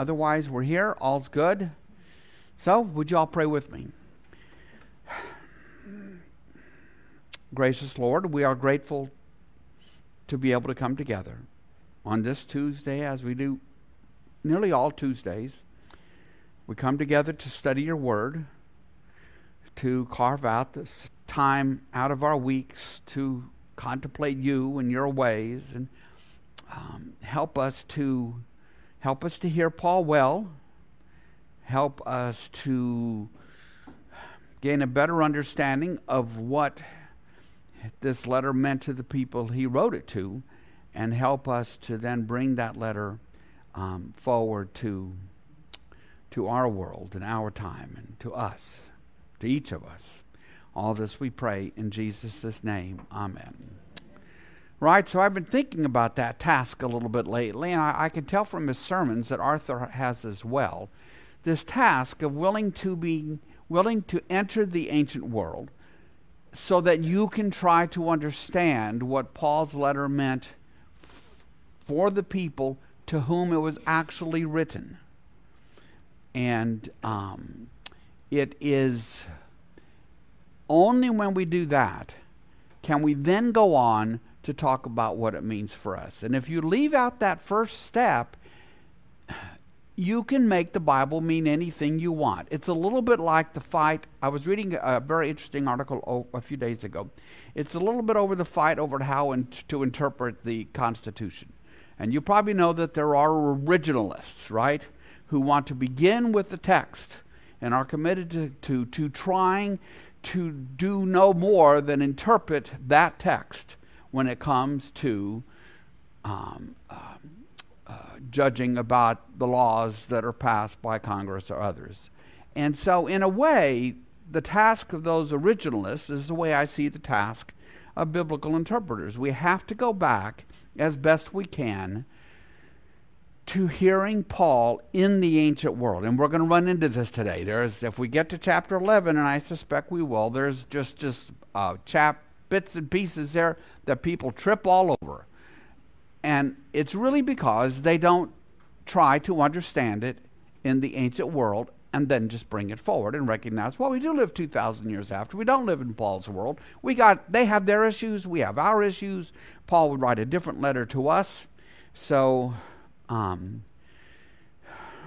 otherwise, we're here. All's good. So, would you all pray with me? Gracious Lord, we are grateful to be able to come together on this Tuesday as we do nearly all Tuesdays. We come together to study your word, to carve out this time out of our weeks to contemplate you and your ways and um, help us to help us to hear Paul well, help us to gain a better understanding of what this letter meant to the people he wrote it to, and help us to then bring that letter um, forward to, to our world and our time and to us, to each of us. All this we pray in Jesus' name. Amen. Right, so I've been thinking about that task a little bit lately, and I, I can tell from his sermons that Arthur has as well. This task of willing to be willing to enter the ancient world so that you can try to understand what Paul's letter meant f- for the people to whom it was actually written. And um, it is only when we do that can we then go on to talk about what it means for us. And if you leave out that first step, you can make the Bible mean anything you want. It's a little bit like the fight. I was reading a very interesting article a few days ago. It's a little bit over the fight over how in, to interpret the Constitution. And you probably know that there are originalists, right, who want to begin with the text and are committed to, to, to trying to do no more than interpret that text when it comes to um, uh, uh, judging about the laws that are passed by Congress or others. And so, in a way, the task of those originalists is the way I see the task of biblical interpreters. We have to go back as best we can to hearing Paul in the ancient world. And we're going to run into this today. There's, if we get to chapter 11, and I suspect we will, there's just, just uh, chap, bits and pieces there that people trip all over. And it's really because they don't try to understand it in the ancient world and then just bring it forward and recognize, well, we do live 2,000 years after. We don't live in Paul's world. We got, they have their issues, we have our issues. Paul would write a different letter to us. So, um,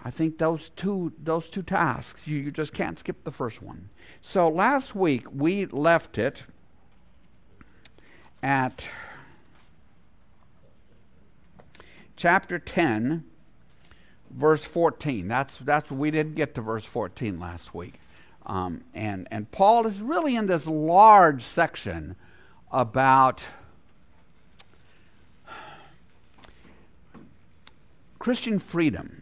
I think those two those two tasks you, you just can't skip the first one. So last week we left it at chapter 10 verse 14 that's that's we didn't get to verse 14 last week. Um, and and paul is really in this large section about christian freedom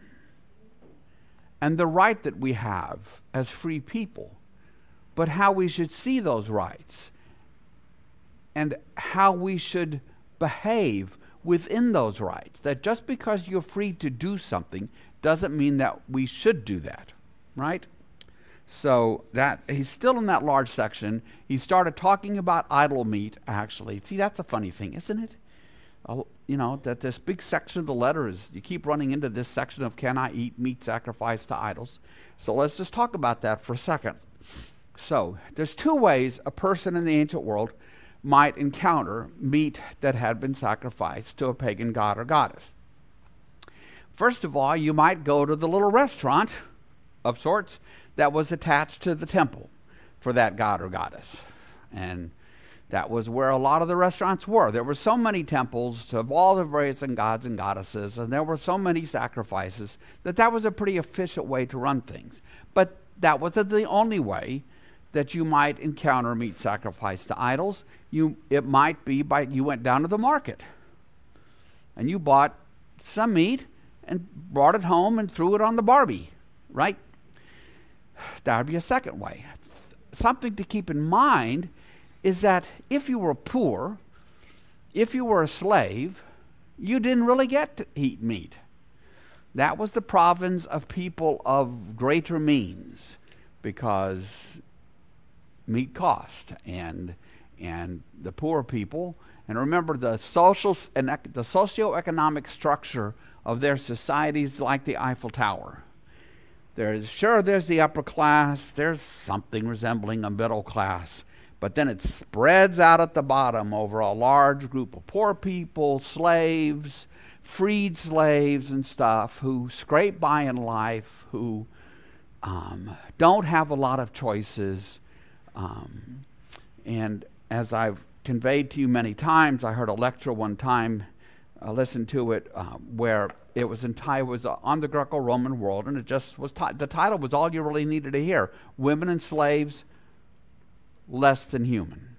and the right that we have as free people but how we should see those rights and how we should behave within those rights. That just because you're free to do something doesn't mean that we should do that, right? So that he's still in that large section. He started talking about idol meat. Actually, see that's a funny thing, isn't it? You know that this big section of the letter is. You keep running into this section of can I eat meat sacrificed to idols? So let's just talk about that for a second. So there's two ways a person in the ancient world might encounter meat that had been sacrificed to a pagan god or goddess. First of all, you might go to the little restaurant of sorts that was attached to the temple for that god or goddess. And that was where a lot of the restaurants were. There were so many temples of all the various gods and goddesses, and there were so many sacrifices that that was a pretty efficient way to run things. But that wasn't the only way that you might encounter meat sacrificed to idols. You, it might be by you went down to the market and you bought some meat and brought it home and threw it on the Barbie, right? That would be a second way. Something to keep in mind is that if you were poor, if you were a slave, you didn't really get to eat meat. That was the province of people of greater means because meat cost and and the poor people And remember, the social and ec- the socioeconomic structure of their societies like the Eiffel Tower. There's sure there's the upper class, there's something resembling a middle class, but then it spreads out at the bottom over a large group of poor people, slaves, freed slaves and stuff who scrape by in life, who um, don't have a lot of choices. Um, and as I've conveyed to you many times, I heard a lecture one time, uh, listened to it, uh, where it was entitled was uh, on the Greco-Roman world, and it just was t- the title was all you really needed to hear: "Women and Slaves, Less Than Human."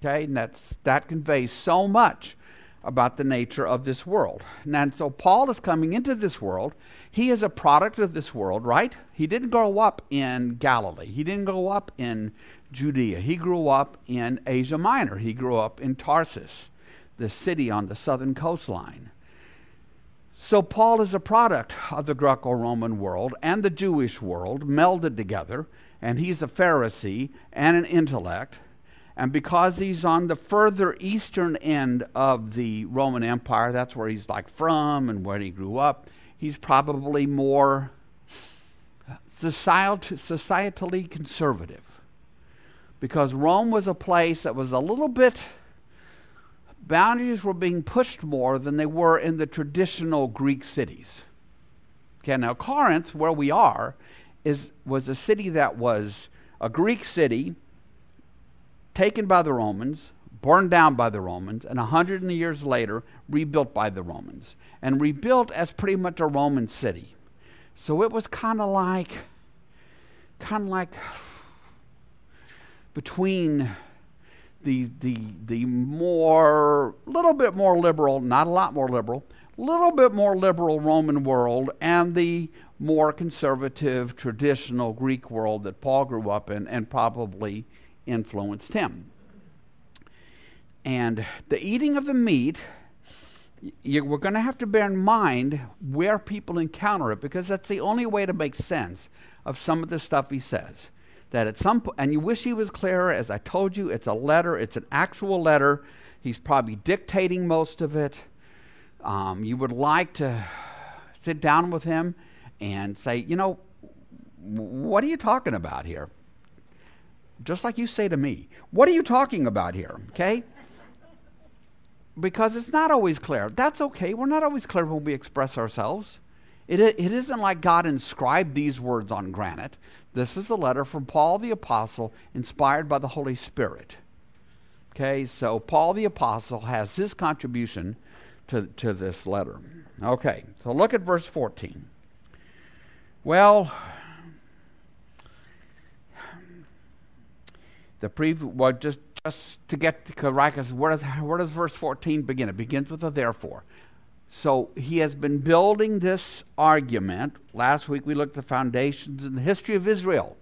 Okay, and that's that conveys so much about the nature of this world. And so Paul is coming into this world. He is a product of this world, right? He didn't grow up in Galilee. He didn't grow up in Judea. He grew up in Asia Minor. He grew up in Tarsus, the city on the southern coastline. So Paul is a product of the Greco Roman world and the Jewish world melded together, and he's a Pharisee and an intellect and because he's on the further eastern end of the Roman Empire, that's where he's like from and where he grew up, he's probably more societally conservative. Because Rome was a place that was a little bit, boundaries were being pushed more than they were in the traditional Greek cities. Okay, now Corinth, where we are, is, was a city that was a Greek city taken by the Romans, burned down by the Romans, and a hundred years later rebuilt by the Romans, and rebuilt as pretty much a Roman city. So it was kind of like, kind of like between the the the more, little bit more liberal, not a lot more liberal, little bit more liberal Roman world, and the more conservative, traditional Greek world that Paul grew up in, and probably influenced him. And the eating of the meat, you, we're going to have to bear in mind where people encounter it because that's the only way to make sense of some of the stuff he says. That at some point, and you wish he was clearer, as I told you, it's a letter, it's an actual letter. He's probably dictating most of it. Um, you would like to sit down with him and say, you know, what are you talking about here? Just like you say to me, What are you talking about here? Okay? Because it's not always clear. That's okay. We're not always clear when we express ourselves. It, it isn't like God inscribed these words on granite. This is a letter from Paul the Apostle, inspired by the Holy Spirit. Okay, so Paul the Apostle has his contribution to, to this letter. Okay, so look at verse 14. Well, The preview, well, just, just to get to Caracas, where does, where does verse 14 begin? It begins with a therefore. So he has been building this argument. Last week we looked at the foundations in the history of Israel.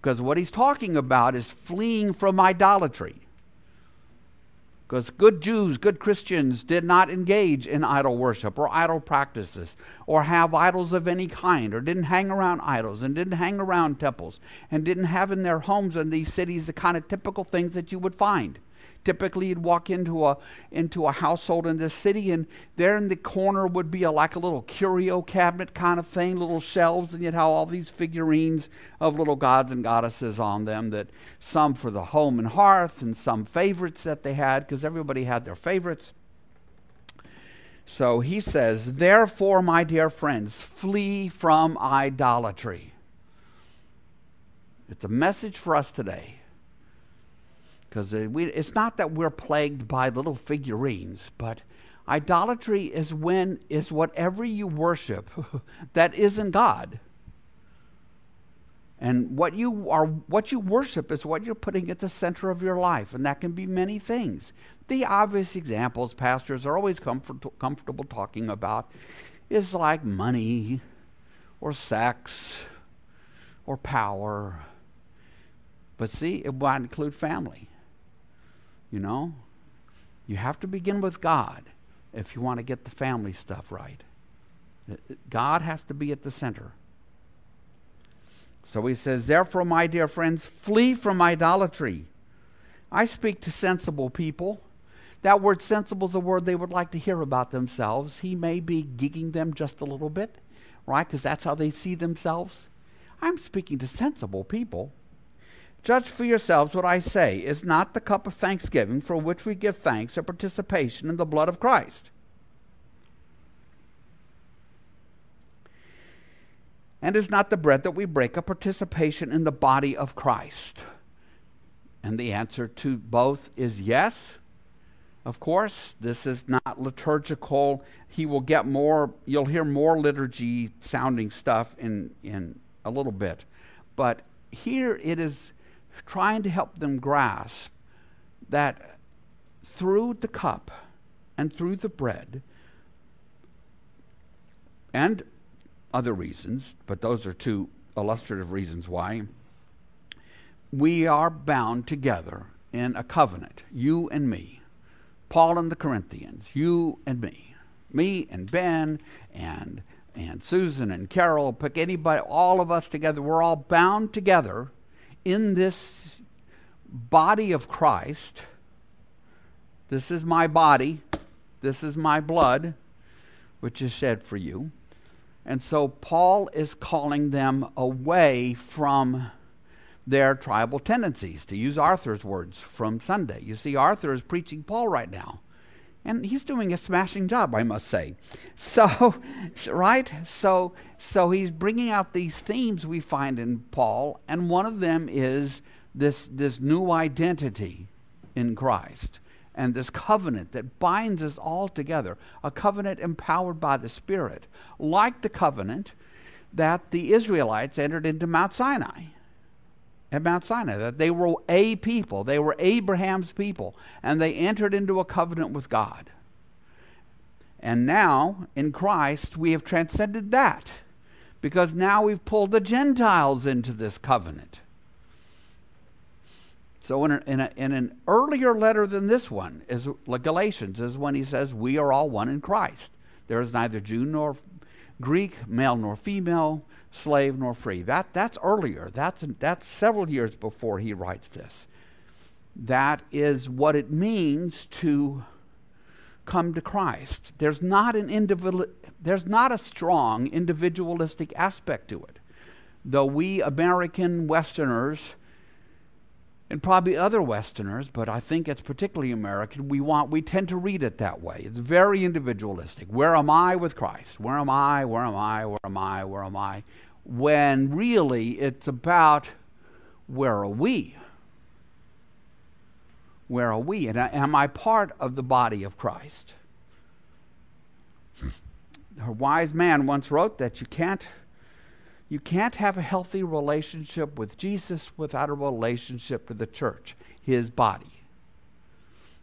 Because what he's talking about is fleeing from idolatry. Because good Jews, good Christians did not engage in idol worship or idol practices or have idols of any kind or didn't hang around idols and didn't hang around temples and didn't have in their homes in these cities the kind of typical things that you would find. Typically, you'd walk into a into a household in this city, and there in the corner would be a, like a little curio cabinet kind of thing, little shelves, and you'd have all these figurines of little gods and goddesses on them. That some for the home and hearth, and some favorites that they had, because everybody had their favorites. So he says, Therefore, my dear friends, flee from idolatry. It's a message for us today. Because uh, it's not that we're plagued by little figurines, but idolatry is when is whatever you worship that isn't God. And what you are what you worship is what you're putting at the center of your life, and that can be many things. The obvious examples pastors are always comfort, comfortable talking about is like money or sex or power. But see, it might include family. You know? You have to begin with God if you want to get the family stuff right. Uh, uh, God has to be at the center. So he says, Therefore, my dear friends, flee from idolatry. I speak to sensible people. That word sensible is a word they would like to hear about themselves. He may be gigging them just a little bit, right? Because that's how they see themselves. I'm speaking to sensible people. Judge for yourselves what I say. Is not the cup of thanksgiving for which we give thanks a participation in the blood of Christ? And is not the bread that we break a participation in the body of Christ? And the answer to both is yes. Of course, this is not liturgical. He will get more, you'll hear more liturgy sounding stuff in, in a little bit. But here it is trying to help them grasp that through the cup and through the bread, and other reasons, but those are two illustrative reasons why, we are bound together in a covenant, you and me. Paul and the Corinthians, you and me. Me and Ben and and Susan and Carol, pick anybody, all of us together, we're all bound together in this body of Christ. This is my body, this is my blood, which is shed for you. And so Paul is calling them away from their tribal tendencies, to use Arthur's words from Sunday. You see, Arthur is preaching Paul right now. And he's doing a smashing job, I must say. So, right? So, so he's bringing out these themes we find in Paul, and one of them is this, this new identity in Christ and this covenant that binds us all together, a covenant empowered by the Spirit, like the covenant that the Israelites entered into Mount Sinai. At Mount Sinai, that they were a people, they were Abraham's people, and they entered into a covenant with God. And now, in Christ, we have transcended that because now we've pulled the Gentiles into this covenant. So, in, a, in, a, in, an earlier letter than this one, is Galatians, is when he says, We are all one in Christ. There is neither Jew nor Greek, male nor female, slave nor free. That, that's earlier. That's, that's several years before he writes this. That is what it means to come to Christ. There's not, an individual, there's not a strong individualistic aspect to it. Though we American Westerners and probably other Westerners, but I think it's particularly American, we want we tend to read it that way. It's very individualistic. Where am I with Christ? Where am I? Where am I? Where am I? Where am I? When really it's about where are we? Where are we? And am I part of the body of Christ? A wise man once wrote that you can't you can't have a healthy relationship with Jesus without a relationship with the church, his body.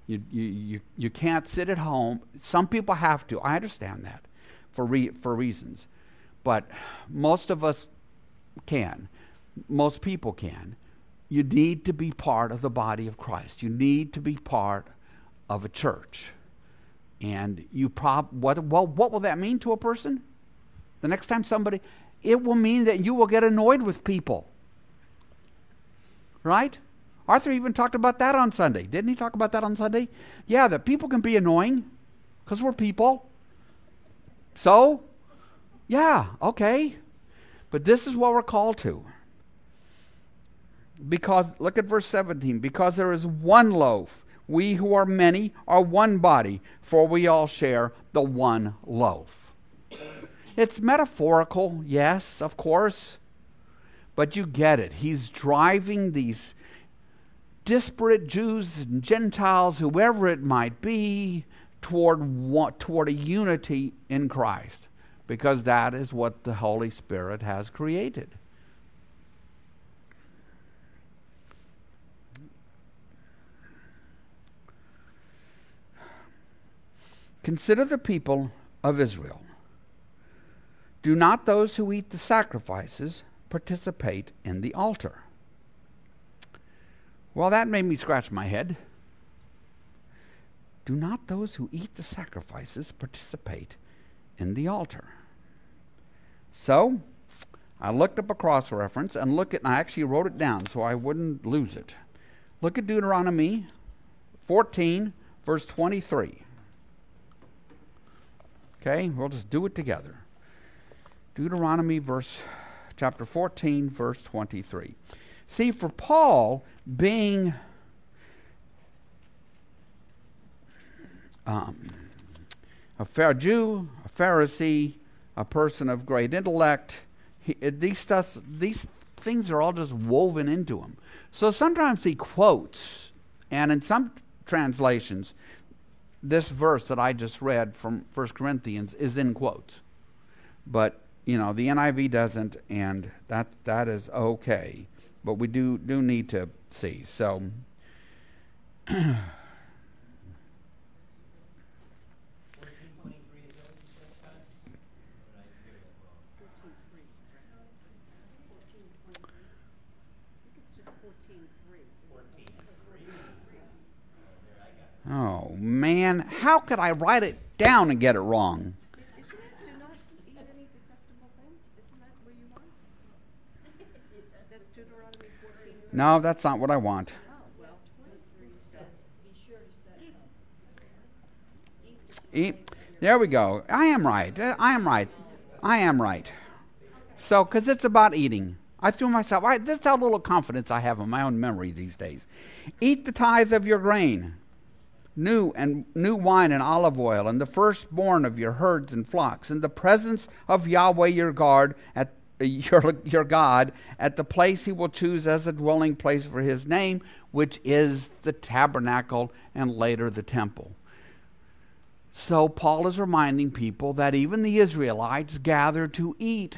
You, you, you, you can't sit at home. Some people have to. I understand that for, re, for reasons. But most of us can. Most people can. You need to be part of the body of Christ. You need to be part of a church. And you prob what well, what will that mean to a person? The next time somebody it will mean that you will get annoyed with people. Right? Arthur even talked about that on Sunday. Didn't he talk about that on Sunday? Yeah, that people can be annoying because we're people. So, yeah, okay. But this is what we're called to. Because, look at verse 17. Because there is one loaf, we who are many are one body, for we all share the one loaf. It's metaphorical, yes, of course, but you get it. He's driving these disparate Jews and Gentiles, whoever it might be, toward, toward a unity in Christ, because that is what the Holy Spirit has created. Consider the people of Israel. Do not those who eat the sacrifices participate in the altar? Well, that made me scratch my head. Do not those who eat the sacrifices participate in the altar? So, I looked up a cross reference and looked at, and I actually wrote it down so I wouldn't lose it. Look at Deuteronomy 14, verse 23. Okay, we'll just do it together. Deuteronomy verse chapter 14 verse 23. See for Paul being um, a fair Jew, a Pharisee, a person of great intellect, he, these stuff, these things are all just woven into him. So sometimes he quotes, and in some translations, this verse that I just read from 1 Corinthians is in quotes. But, you know, the NIV doesn't, and that that is okay. But we do do need to see. So Oh, man. How could I write it down and get it wrong? No, that's not what I want. Eat. There we go. I am right. Uh, I am right. I am right. So, because it's about eating. I threw myself, I, this is how little confidence I have in my own memory these days. Eat the tithe of your grain new and new wine and olive oil, and the firstborn of your herds and flocks, in the presence of Yahweh your God at your, your God at the place he will choose as a dwelling place for his name, which is the tabernacle and later the temple. So Paul is reminding people that even the Israelites gather to eat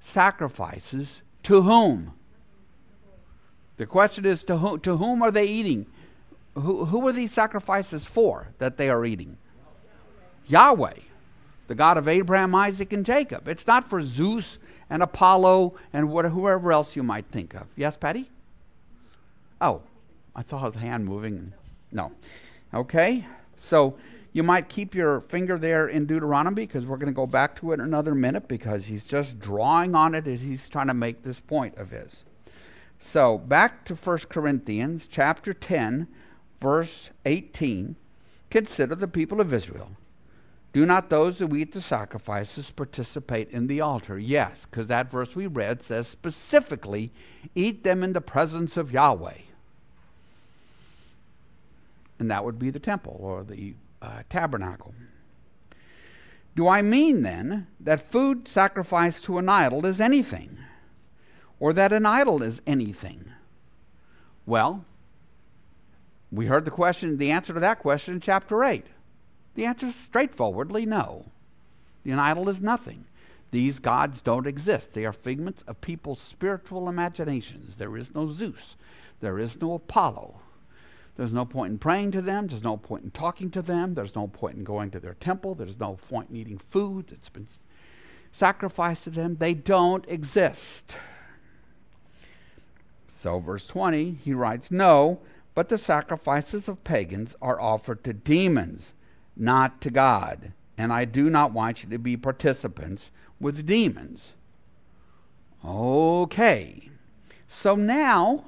sacrifices to whom? The question is to, whom, to whom are they eating? who, who are these sacrifices for that they are eating? Yahweh, the God of Abraham, Isaac, and Jacob. It's not for Zeus and Apollo and whatever, whoever else you might think of. Yes, Patty? Oh, I saw the hand moving. No. Okay, so you might keep your finger there in Deuteronomy because we're going to go back to it in another minute because he's just drawing on it as he's trying to make this point of his. So back to 1 Corinthians chapter 10 verse 18, consider the people of Israel. Do not those who eat the sacrifices participate in the altar? Yes, because that verse we read says specifically, eat them in the presence of Yahweh. And that would be the temple or the uh, tabernacle. Do I mean then that food sacrificed to an idol is anything? Or that an idol is anything? Well, we heard the question, the answer to that question in chapter 8. The answer is straightforwardly no. An idol is nothing. These gods don't exist. They are figments of people's spiritual imaginations. There is no Zeus. There is no Apollo. There's no point in praying to them. There's no point in talking to them. There's no point in going to their temple. There's no point in eating food that's been sacrificed to them. They don't exist. So, verse 20, he writes, No, but the sacrifices of pagans are offered to demons, not to God. And I do not want you to be participants with demons. Okay. So now,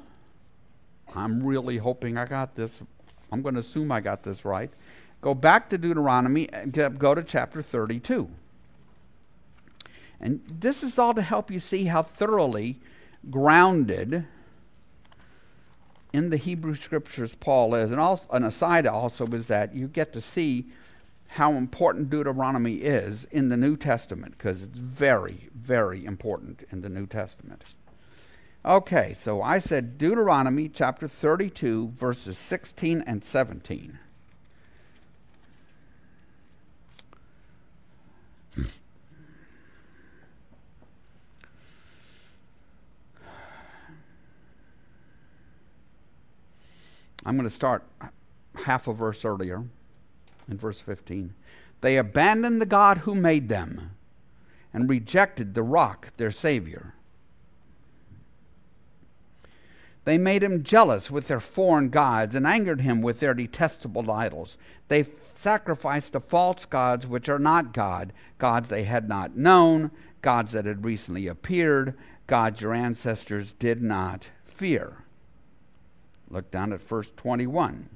I'm really hoping I got this. I'm going to assume I got this right. Go back to Deuteronomy uh, and go to chapter 32. And this is all to help you see how thoroughly grounded in the Hebrew scriptures Paul is. And also, an aside also is that you get to see how important Deuteronomy is in the New Testament because it's very, very important in the New Testament. Okay, so I said Deuteronomy chapter 32, verses 16 and 17. I'm going to start half a verse earlier in verse 15. They abandoned the God who made them and rejected the rock, their Savior. They made him jealous with their foreign gods and angered him with their detestable idols. They sacrificed to false gods which are not God, gods they had not known, gods that had recently appeared, gods your ancestors did not fear. Look down at verse 21.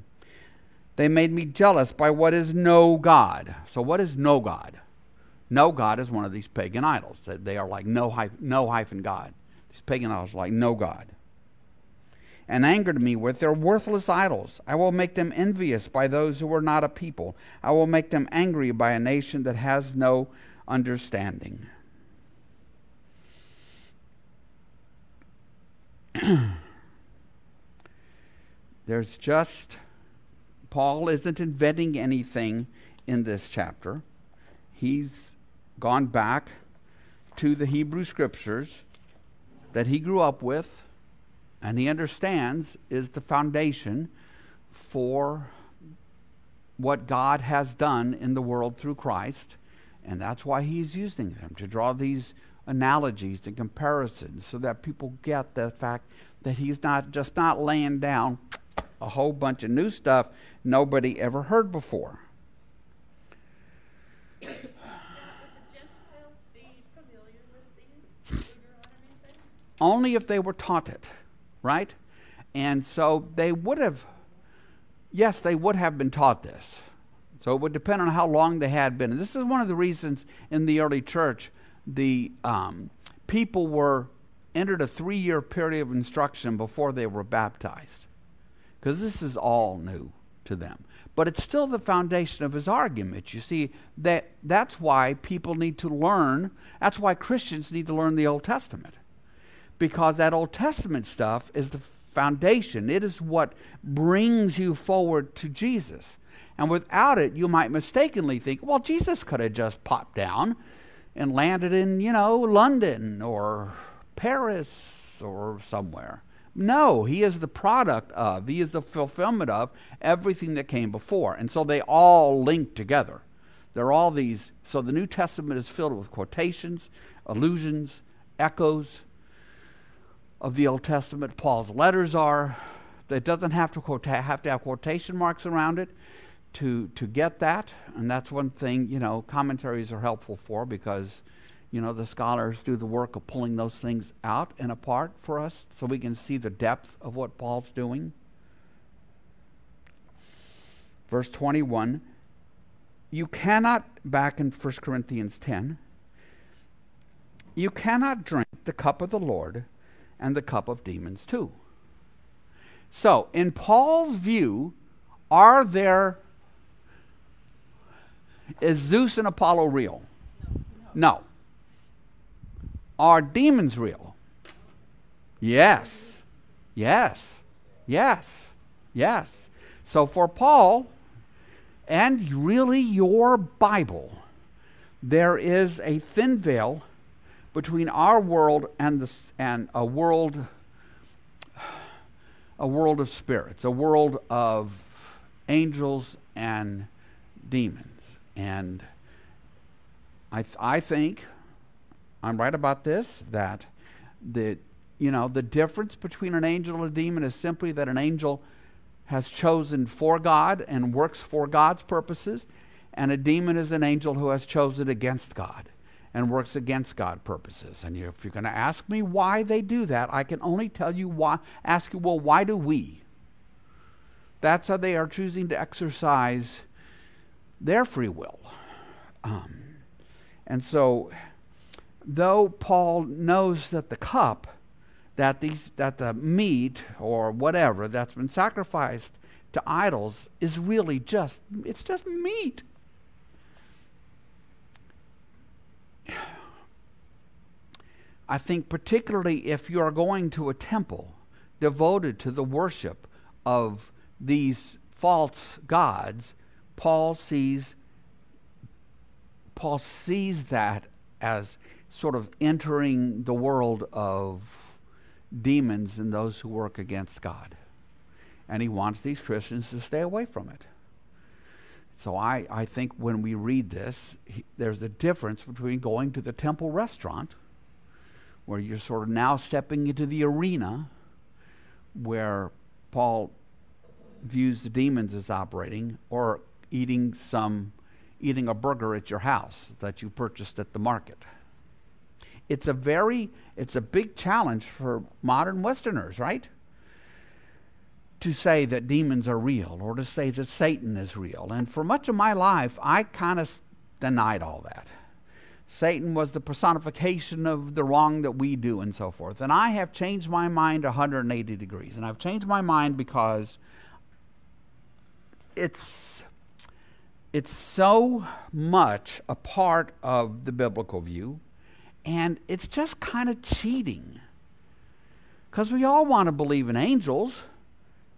They made me jealous by what is no God. So, what is no God? No God is one of these pagan idols. They are like no, hyphen, no hyphen God. These pagan idols are like no God. And angered me with their worthless idols. I will make them envious by those who are not a people. I will make them angry by a nation that has no understanding. There's just Paul isn't inventing anything in this chapter. He's gone back to the Hebrew scriptures that he grew up with and he understands is the foundation for what God has done in the world through Christ. And that's why he's using them to draw these analogies and comparisons so that people get the fact that he's not just not laying down a whole bunch of new stuff nobody ever heard before. Only if they were taught it, right? And so they would have, yes, they would have been taught this. So it would depend on how long they had been. And this is one of the reasons in the early church the um, people were entered a three year period of instruction before they were baptized because this is all new to them. But it's still the foundation of his argument. You see, that, that's why people need to learn, that's why Christians need to learn the Old Testament. Because that Old Testament stuff is the foundation, it is what brings you forward to Jesus. And without it, you might mistakenly think, well, Jesus could have just popped down and landed in, you know, London or Paris or somewhere. No, he is the product of, he is the fulfillment of everything that came before. And so they all link together. There are all these, so the New Testament is filled with quotations, allusions, echoes of the Old Testament. Paul's letters are. It doesn't have to, quote, have to have quotation marks around it to, to get that. And that's one thing, you know, commentaries are helpful for because you know, the scholars do the work of pulling those things out and apart for us so we can see the depth of what Paul's doing. Verse 21 You cannot, back in 1 Corinthians 10, you cannot drink the cup of the Lord and the cup of demons too. So, in Paul's view, are there, is Zeus and Apollo real? No. Are demons real? Yes. Yes. Yes. Yes. So for Paul, and really your Bible, there is a thin veil between our world and, the, and a world a world of spirits, a world of angels and demons. And I, th- I think I'm right about this that the you know the difference between an angel and a demon is simply that an angel has chosen for God and works for God's purposes, and a demon is an angel who has chosen against God and works against God's purposes. And if you're going to ask me why they do that, I can only tell you why. Ask you, well, why do we? That's how they are choosing to exercise their free will. Um, and so though Paul knows that the cup, that these that the meat or whatever that's been sacrificed to idols is really just it's just meat. I think particularly if you are going to a temple devoted to the worship of these false gods, Paul sees Paul sees that as sort of entering the world of demons and those who work against God. And he wants these Christians to stay away from it. So I, I think when we read this, he, there's a difference between going to the temple restaurant, where you're sort of now stepping into the arena where Paul views the demons as operating, or eating some eating a burger at your house that you purchased at the market it's a very it's a big challenge for modern westerners right to say that demons are real or to say that Satan is real. And for much of my life, I kind of denied all that. Satan was the personification of the wrong that we do and so forth. And I have changed my mind 180 degrees. And I've changed my mind because it's it's so much a part of the biblical view and it's just kind of cheating. Cuz we all want to believe in angels,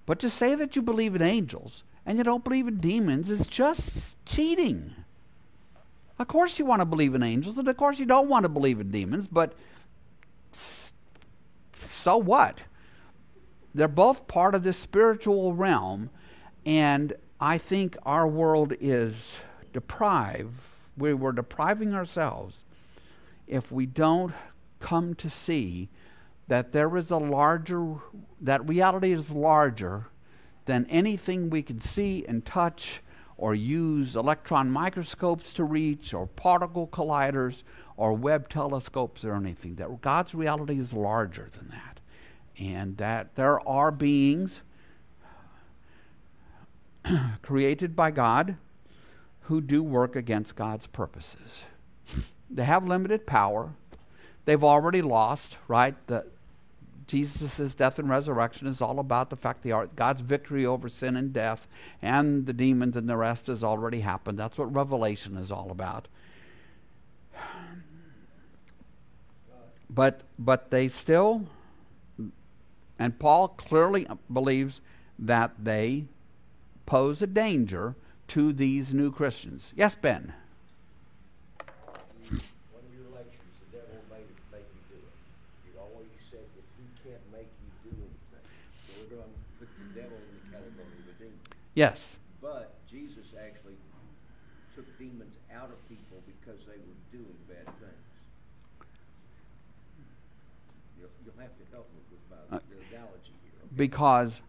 but to say that you believe in angels and you don't believe in demons is just cheating. Of course, you want to believe in angels, and of course, you don't want to believe in demons, but so what? They're both part of this spiritual realm, and I think our world is deprived. We were depriving ourselves if we don't come to see that there is a larger, that reality is larger than anything we can see and touch or use electron microscopes to reach, or particle colliders, or Webb telescopes, or anything. That God's reality is larger than that. And that there are beings created by God who do work against God's purposes. They have limited power. They've already lost, right? The, Jesus' death and resurrection is all about the fact that God's victory over sin and death and the demons and the rest has already happened. That's what Revelation is all about. But, but they still, and Paul clearly believes that they pose a danger to these new Christians. Yes, Ben? Yes. But Jesus actually took demons out of people because they were doing bad things. You'll, you'll have to help me with my, uh, analogy here. Okay? Because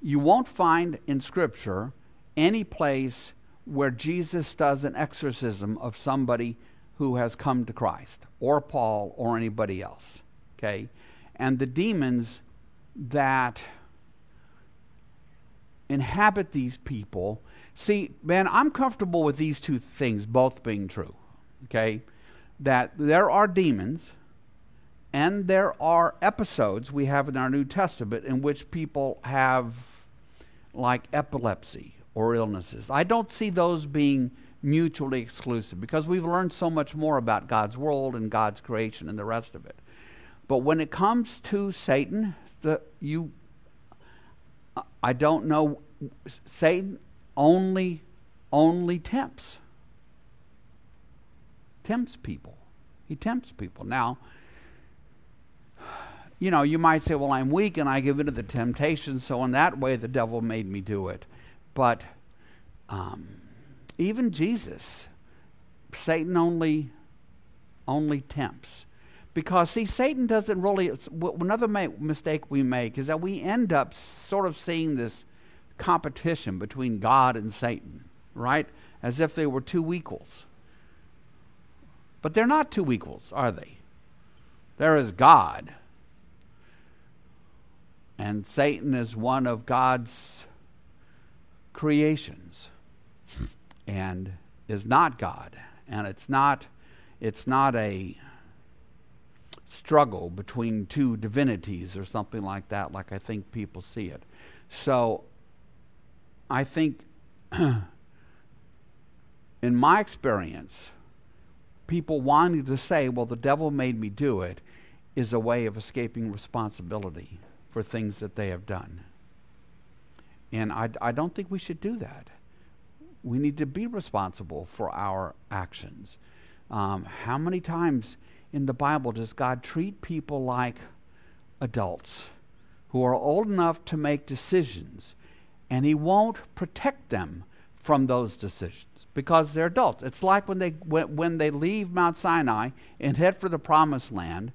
you won't find in Scripture any place where Jesus does an exorcism of somebody who has come to Christ, or Paul, or anybody else. Okay? And the demons that inhabit these people. See, man, I'm comfortable with these two things both being true. Okay? That there are demons and there are episodes we have in our New Testament in which people have like epilepsy or illnesses. I don't see those being mutually exclusive because we've learned so much more about God's world and God's creation and the rest of it. But when it comes to Satan, the, you I don't know. Satan only only tempts. Tempts people. He tempts people. Now, you know, you might say, well, I'm weak and I give into the temptation, so in that way the devil made me do it. But um, even Jesus, Satan only only tempts. Because, see, Satan doesn't really. Another mistake we make is that we end up sort of seeing this competition between God and Satan, right? As if they were two equals. But they're not two equals, are they? There is God, and Satan is one of God's creations and is not God. And it's not, it's not a struggle between two divinities or something like that, like I think people see it. So I think, in my experience, people wanting to say, well, the devil made me do it, is a way of escaping responsibility for things that they have done. And I, I don't think we should do that. We need to be responsible for our actions. Um, how many times in the Bible does God treat people like adults who are old enough to make decisions, and He won't protect them from those decisions because they're adults. It's like when they when, when they leave Mount Sinai and head for the promised land,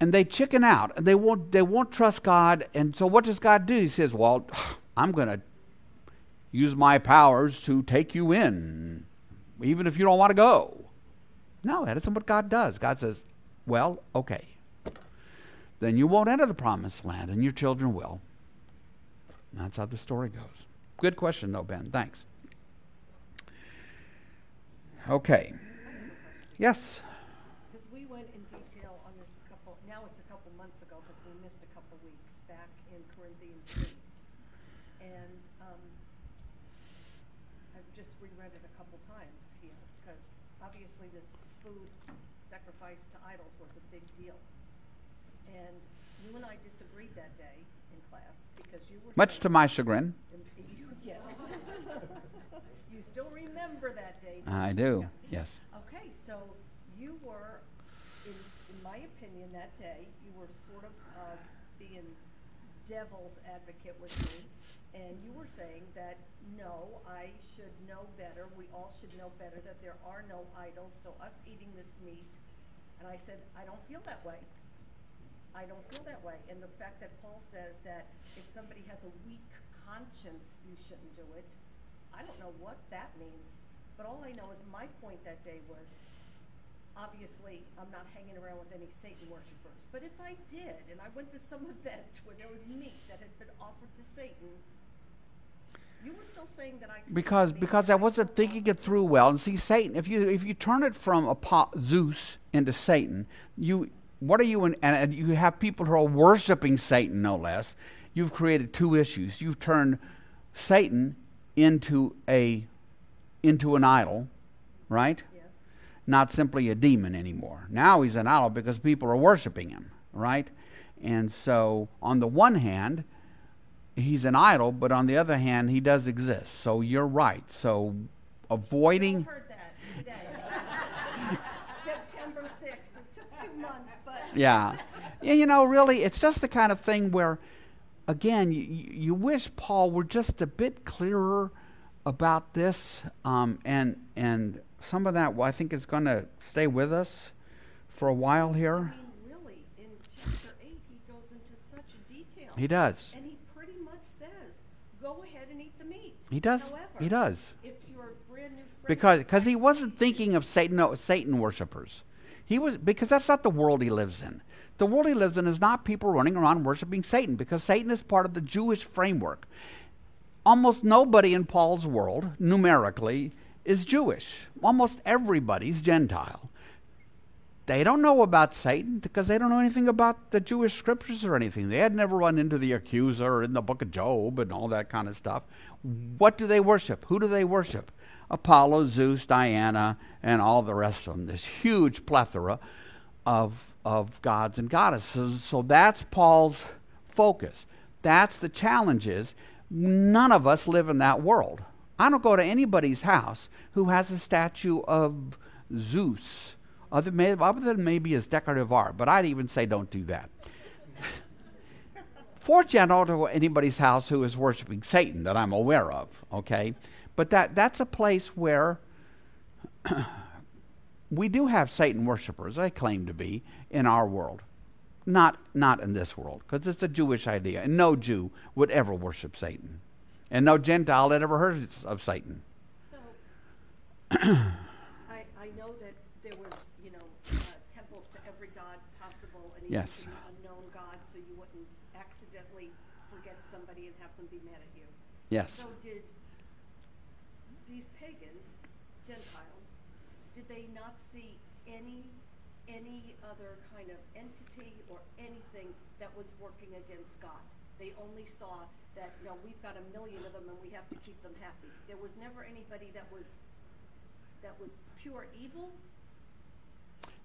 and they chicken out and they won't they won't trust God. And so what does God do? He says, "Well, I'm going to use my powers to take you in, even if you don't want to go." No, that isn't what God does. God says, well, okay. Then you won't enter the promised land, and your children will. That's how the story goes. Good question, though, Ben. Thanks. Okay. Yes. Because we went in detail on this a couple, now it's a couple months ago, because we missed a couple weeks, back in Corinthians eight. And, um, I've just reread it a couple times here, because obviously this food sacrifice to idols was a big deal. And you and I disagreed that day in class, because you were. Much to my chagrin. Yes. You still remember that day. I do. Yes. Okay, so you were, in, in my opinion, that day, you were sort of uh, being devil's advocate with me, and you were saying that, no, I should know better, we all should know better, that there are no idols, so us eating this meat, and I said, I don't feel that way. I don't feel that way. And the fact that Paul says that if somebody has a weak conscience, you shouldn't do it, I don't know what that means. But all I know is my point that day was obviously I'm not hanging around with any Satan worshipers. But if I did, and I went to some event where there was meat that had been offered to Satan, you were still saying that I Because because I I wasn't thinking it through well. And see, Satan, if you if you turn it from Apo- Zeus into Satan, you what are you in, and, you have people who are worshiping Satan no less. You've created two issues. You've turned Satan into a into an idol, right? Yes. Not simply a demon anymore. Now he's an idol because people are worshiping him, right? And so on the one hand, he's an idol, but on the other hand, he does exist. So you're right. So I avoiding heard that today. September 6th. It took two months, but yeah. yeah, you know, really, it's just the kind of thing where, again, you, you wish Paul were just a bit clearer about this, um, and and some of that, well, I think, is going to stay with us for a while I here. mean, really, in chapter 8, he goes into such detail. He does. And he pretty much says, go ahead and eat the meat. He does. However, He does. If you're a brand new friend Because because he wasn't thinking of Satan no, Satan worshippers. He was because that's not the world he lives in. The world he lives in is not people running around worshiping Satan because Satan is part of the Jewish framework. Almost nobody in Paul's world, numerically, is Jewish. Almost everybody's Gentile. They don't know about Satan because they don't know anything about the Jewish scriptures or anything. They had never run into the accuser in the book of Job and all that kind of stuff. What do they worship? Who do they worship? Apollo, Zeus, Diana, and all the rest of them. This huge plethora of, of gods and goddesses. So that's Paul's focus. That's the challenge is none of us live in that world. I don't go to anybody's house who has a statue of Zeus, other, may, other than maybe as decorative art, but I'd even say don't do that. Fortunately, I don't go to anybody's house who is worshiping Satan that I'm aware of, okay? But that, that's a place where we do have Satan worshipers, I claim to be, in our world. Not, not in this world, because it's a Jewish idea, and no Jew would ever worship Satan. And no Gentile had ever heard of Satan. So, I, I know that there was, you know, uh, temples to every god possible and even Yes. to an unknown god, so you wouldn't accidentally forget somebody and have them be mad at you. Yes. So did these pagans, Gentiles, did they not see any, any other kind of entity or anything that was working against God? They only saw that, no, we've got a million of them and we have to keep them happy. There was never anybody that was, that was pure evil?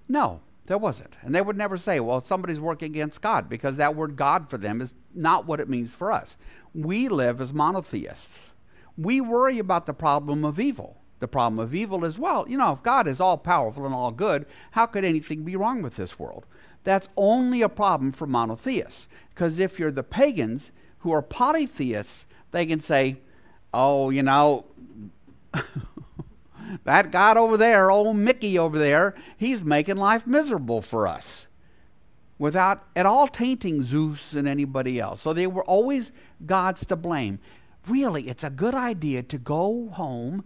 No, there wasn't. And they would never say, well, somebody's working against God, because that word God for them is not what it means for us. We live as monotheists. We worry about the problem of evil. The problem of evil is, well, you know, if God is all powerful and all good, how could anything be wrong with this world? That's only a problem for monotheists. Because if you're the pagans who are polytheists, they can say, oh, you know, that God over there, old Mickey over there, he's making life miserable for us without at all tainting Zeus and anybody else. So they were always gods to blame. Really, it's a good idea to go home.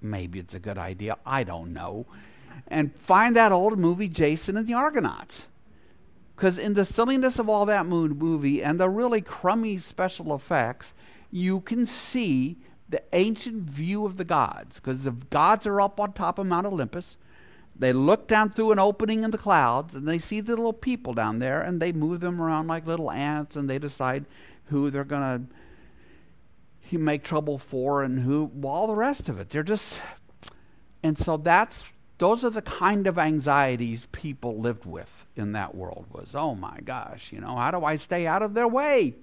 Maybe it's a good idea, I don't know. And find that old movie, Jason and the Argonauts. Because in the silliness of all that mo- movie and the really crummy special effects, you can see the ancient view of the gods, because the gods are up on top of Mount Olympus. They look down through an opening in the clouds and they see the little people down there and they move them around like little ants and they decide who they're going to make trouble for and who, all the rest of it. They're just, and so that's, those are the kind of anxieties people lived with in that world was, oh my gosh, you know, how do I stay out of their way?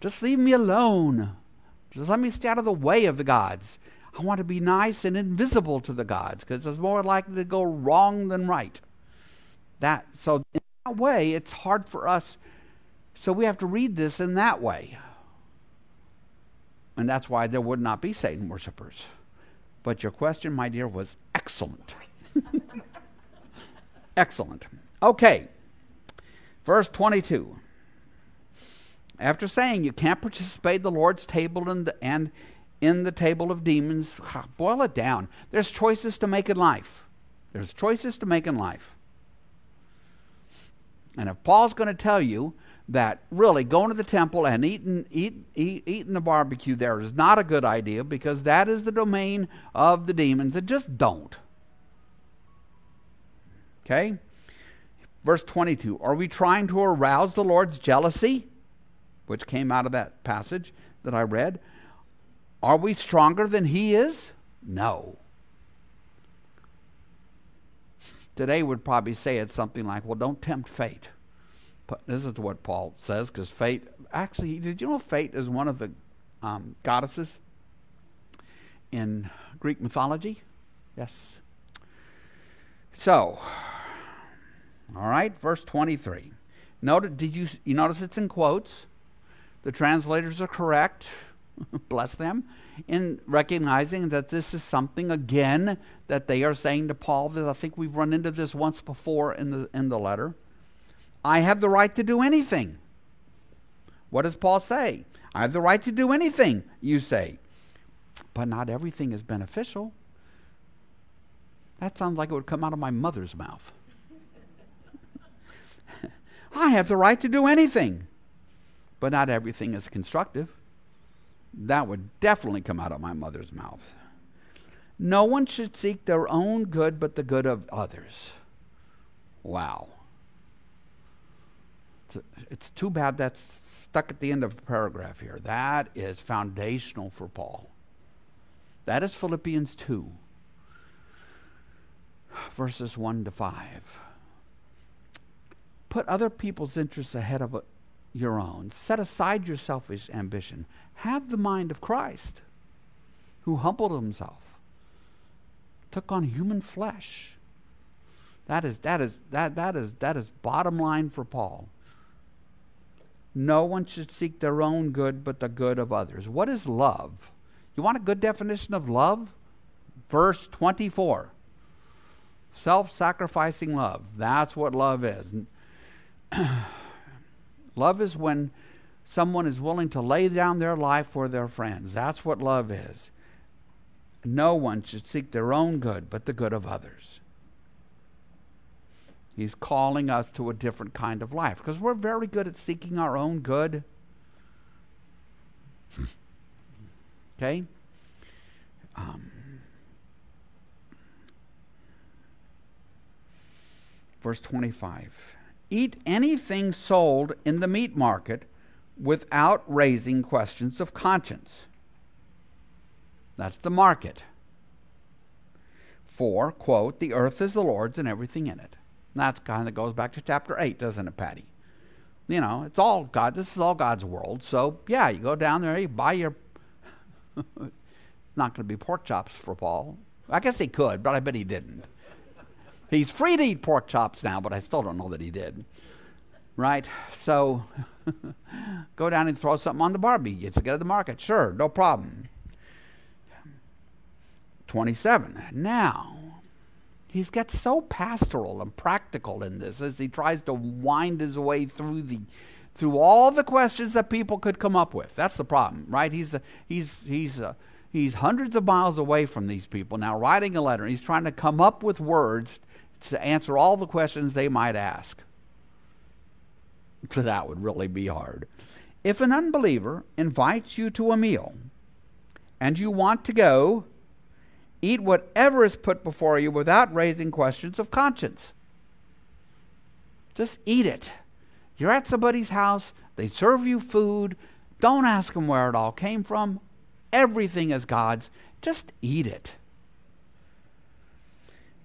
Just leave me alone. Just let me stay out of the way of the gods. I want to be nice and invisible to the gods because it's more likely to go wrong than right. That so in that way, it's hard for us. So we have to read this in that way. And that's why there would not be Satan worshippers. But your question, my dear, was excellent. excellent. Okay. Verse 22. After saying you can't participate in the Lord's table and, and in the table of demons, boil it down. There's choices to make in life. There's choices to make in life. And if Paul's going to tell you that really going to the temple and eating, eat, eat, eating the barbecue there is not a good idea because that is the domain of the demons, then just don't. Okay? Verse 22 Are we trying to arouse the Lord's jealousy? which came out of that passage that I read. Are we stronger than he is? No. Today would probably say it's something like, well, don't tempt fate. This is what Paul says, because fate, actually, did you know fate is one of the um, goddesses in Greek mythology? Yes. So, all right, verse 23. Notice, did you, you notice it's in quotes? The translators are correct, bless them, in recognizing that this is something, again, that they are saying to Paul, that I think we've run into this once before in the, in the letter. I have the right to do anything. What does Paul say? I have the right to do anything, you say. But not everything is beneficial. That sounds like it would come out of my mother's mouth. I have the right to do anything but not everything is constructive. That would definitely come out of my mother's mouth. No one should seek their own good, but the good of others. Wow. It's, too bad that's stuck at the end of a paragraph here. That is foundational for Paul. That is Philippians 2, verses 1 to 5. Put other people's interests ahead of uh, your own. Set aside your selfish ambition. Have the mind of Christ, who humbled himself, took on human flesh. That is, that is, that, that is, that is bottom line for Paul. No one should seek their own good, but the good of others. What is love? You want a good definition of love? Verse 24. Self sacrificing love. That's what love is. Love is when someone is willing to lay down their life for their friends. That's what love is. No one should seek their own good, but the good of others. He's calling us to a different kind of life because we're very good at seeking our own good. okay? Um, verse 25 eat anything sold in the meat market without raising questions of conscience. That's the market. For, quote, the earth is the Lord's and everything in it. And that's kind of goes back to chapter 8, doesn't it, Patty? You know, it's all God. This is all God's world. So, yeah, you go down there, you buy your. it's not going to be pork chops for Paul. I guess he could, but I bet he didn't. He's free to eat pork chops now, but I still don't know that he did. Right? So go down and throw something on the barbie. Gets to get to the market. Sure, no problem. 27. Now, he's got so pastoral and practical in this as he tries to wind his way through the through all the questions that people could come up with. That's the problem, right? He's uh, he's he's uh, he's hundreds of miles away from these people now, writing a letter. He's trying to come up with words to answer all the questions they might ask. So that would really be hard. If an unbeliever invites you to a meal and you want to go, eat whatever is put before you without raising questions of conscience. Just eat it. You're at somebody's house, they serve you food. Don't ask them where it all came from. Everything is God's. Just eat it.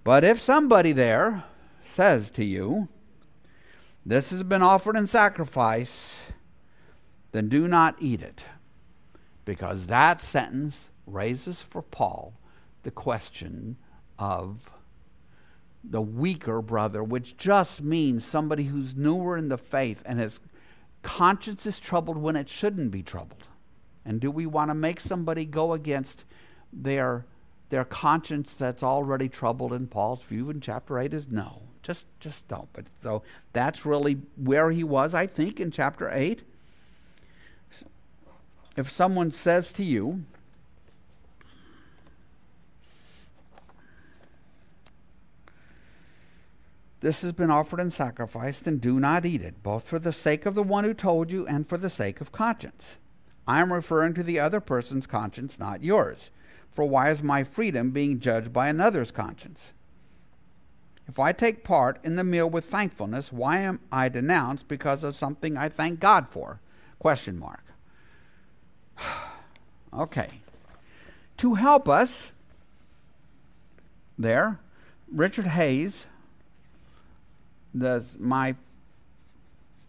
But if somebody there says to you, This has been offered in sacrifice, then do not eat it. Because that sentence raises for Paul the question of the weaker brother, which just means somebody who's newer in the faith and his conscience is troubled when it shouldn't be troubled. And do we want to make somebody go against their their conscience that's already troubled in Paul's view in chapter 8 is no. Just just don't. But so that's really where he was, I think, in chapter 8. If someone says to you, This has been offered in sacrifice, then do not eat it, both for the sake of the one who told you and for the sake of conscience. I am referring to the other person's conscience, not yours. For why is my freedom being judged by another's conscience? If I take part in the meal with thankfulness, why am I denounced because of something I thank God for? Question mark. okay. To help us, there, Richard Hays does my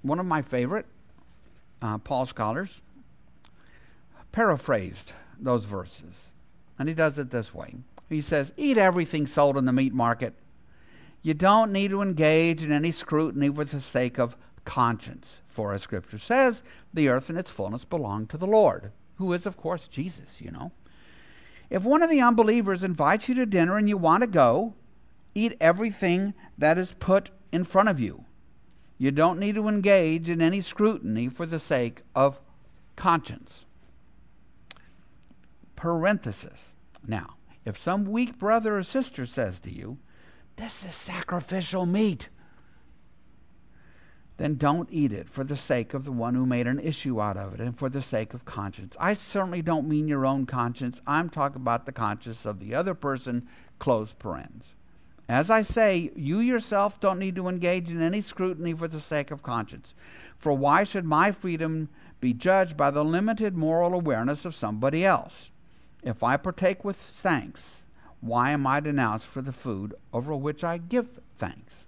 one of my favorite uh, Paul scholars paraphrased those verses, and he does it this way. He says, "Eat everything sold in the meat market. You don't need to engage in any scrutiny for the sake of conscience, for as Scripture says, the earth and its fullness belong to the Lord, who is, of course, Jesus. You know." If one of the unbelievers invites you to dinner and you want to go, eat everything that is put in front of you. You don't need to engage in any scrutiny for the sake of conscience. Parenthesis. Now, if some weak brother or sister says to you, This is sacrificial meat, then don't eat it for the sake of the one who made an issue out of it and for the sake of conscience. I certainly don't mean your own conscience. I'm talking about the conscience of the other person, close parens. As I say, you yourself don't need to engage in any scrutiny for the sake of conscience. For why should my freedom be judged by the limited moral awareness of somebody else? If I partake with thanks, why am I denounced for the food over which I give thanks?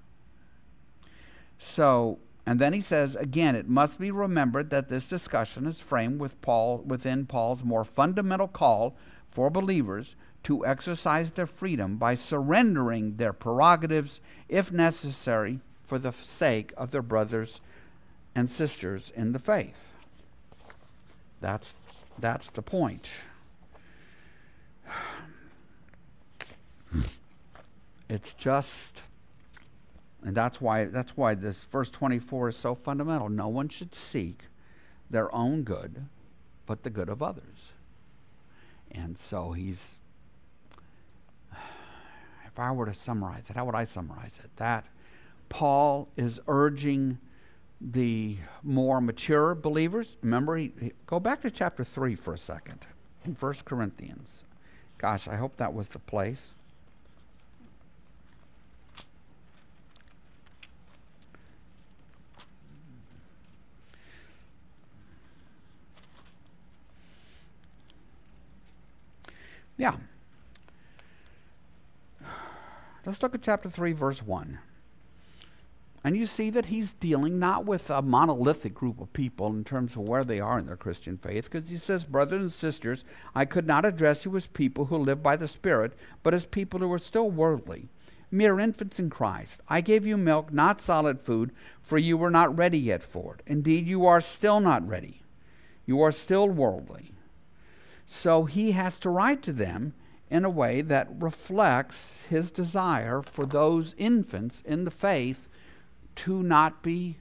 So, and then he says again, it must be remembered that this discussion is framed with Paul within Paul's more fundamental call for believers to exercise their freedom by surrendering their prerogatives, if necessary, for the sake of their brothers and sisters in the faith. That's, that's the point. It's just, and that's why, that's why this verse 24 is so fundamental. No one should seek their own good, but the good of others. And so he's if I were to summarize it, how would I summarize it? That Paul is urging the more mature believers. Remember, he, he, go back to chapter 3 for a second in 1 Corinthians. Gosh, I hope that was the place. Yeah, Let's look at chapter 3, verse 1. And you see that he's dealing not with a monolithic group of people in terms of where they are in their Christian faith, because he says, Brothers and sisters, I could not address you as people who live by the Spirit, but as people who are still worldly, mere infants in Christ. I gave you milk, not solid food, for you were not ready yet for it. Indeed, you are still not ready. You are still worldly. So he has to write to them in a way that reflects his desire for those infants in the faith to not be,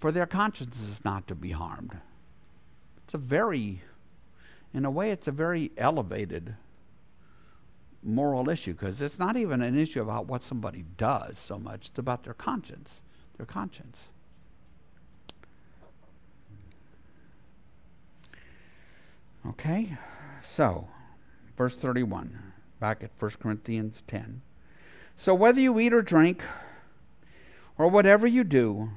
for their consciences not to be harmed. It's a very, in a way, it's a very elevated moral issue because it's not even an issue about what somebody does so much, it's about their conscience. Their conscience. Okay? So, verse 31, back at 1 Corinthians 10. So, whether you eat or drink, or whatever you do,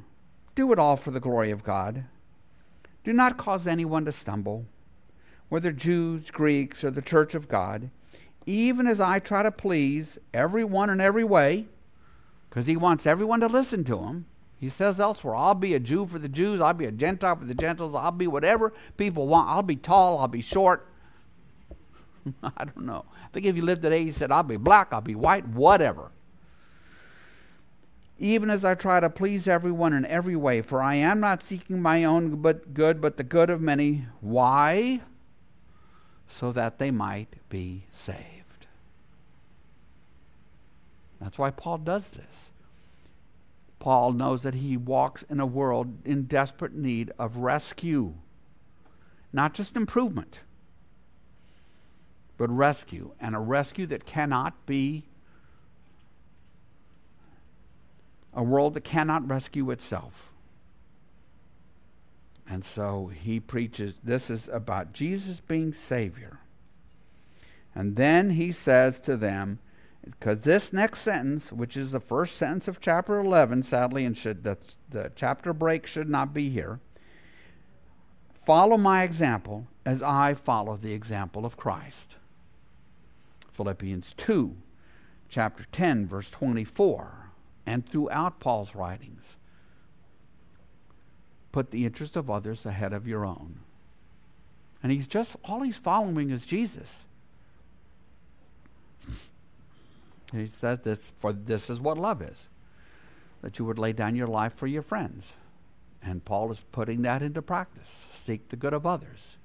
do it all for the glory of God. Do not cause anyone to stumble, whether Jews, Greeks, or the church of God, even as I try to please everyone in every way, because he wants everyone to listen to him. He says elsewhere, I'll be a Jew for the Jews, I'll be a Gentile for the Gentiles, I'll be whatever people want. I'll be tall, I'll be short. I don't know. I think if you lived today, he said, I'll be black, I'll be white, whatever. Even as I try to please everyone in every way, for I am not seeking my own but good, but the good of many. Why? So that they might be saved. That's why Paul does this. Paul knows that he walks in a world in desperate need of rescue, not just improvement, but rescue, and a rescue that cannot be a world that cannot rescue itself. And so he preaches this is about Jesus being Savior. And then he says to them, because this next sentence, which is the first sentence of chapter 11, sadly, and should the, the chapter break should not be here. Follow my example as I follow the example of Christ. Philippians 2, chapter 10, verse 24, and throughout Paul's writings. Put the interest of others ahead of your own. And he's just, all he's following is Jesus. He says this for this is what love is. That you would lay down your life for your friends. And Paul is putting that into practice. Seek the good of others.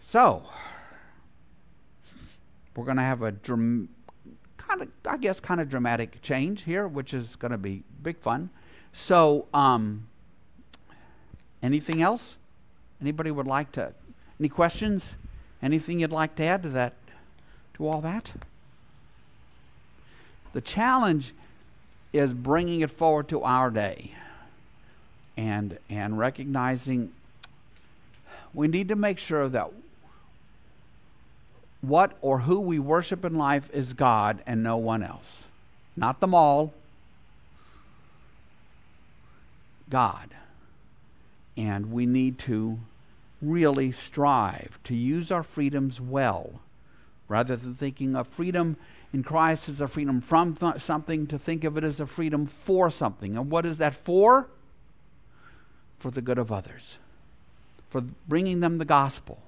So, we're going to have a dram- kind of, I guess, kind of dramatic change here, which is going to be big fun. So, um, anything else? Anybody would like to? Any questions? Anything you'd like to add to that? To all that? The challenge is bringing it forward to our day and, and recognizing we need to make sure that what or who we worship in life is God and no one else. Not them all, God. And we need to really strive to use our freedoms well rather than thinking of freedom in Christ as a freedom from th- something, to think of it as a freedom for something. And what is that for? For the good of others, for bringing them the gospel,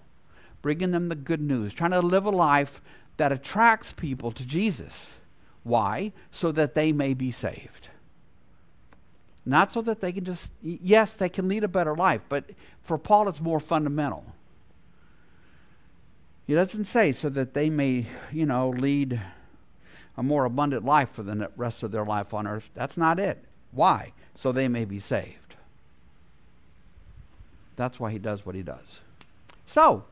bringing them the good news, trying to live a life that attracts people to Jesus. Why? So that they may be saved. Not so that they can just, yes, they can lead a better life, but for Paul, it's more fundamental. He doesn't say so that they may, you know, lead a more abundant life for the rest of their life on earth. That's not it. Why? So they may be saved. That's why he does what he does. So,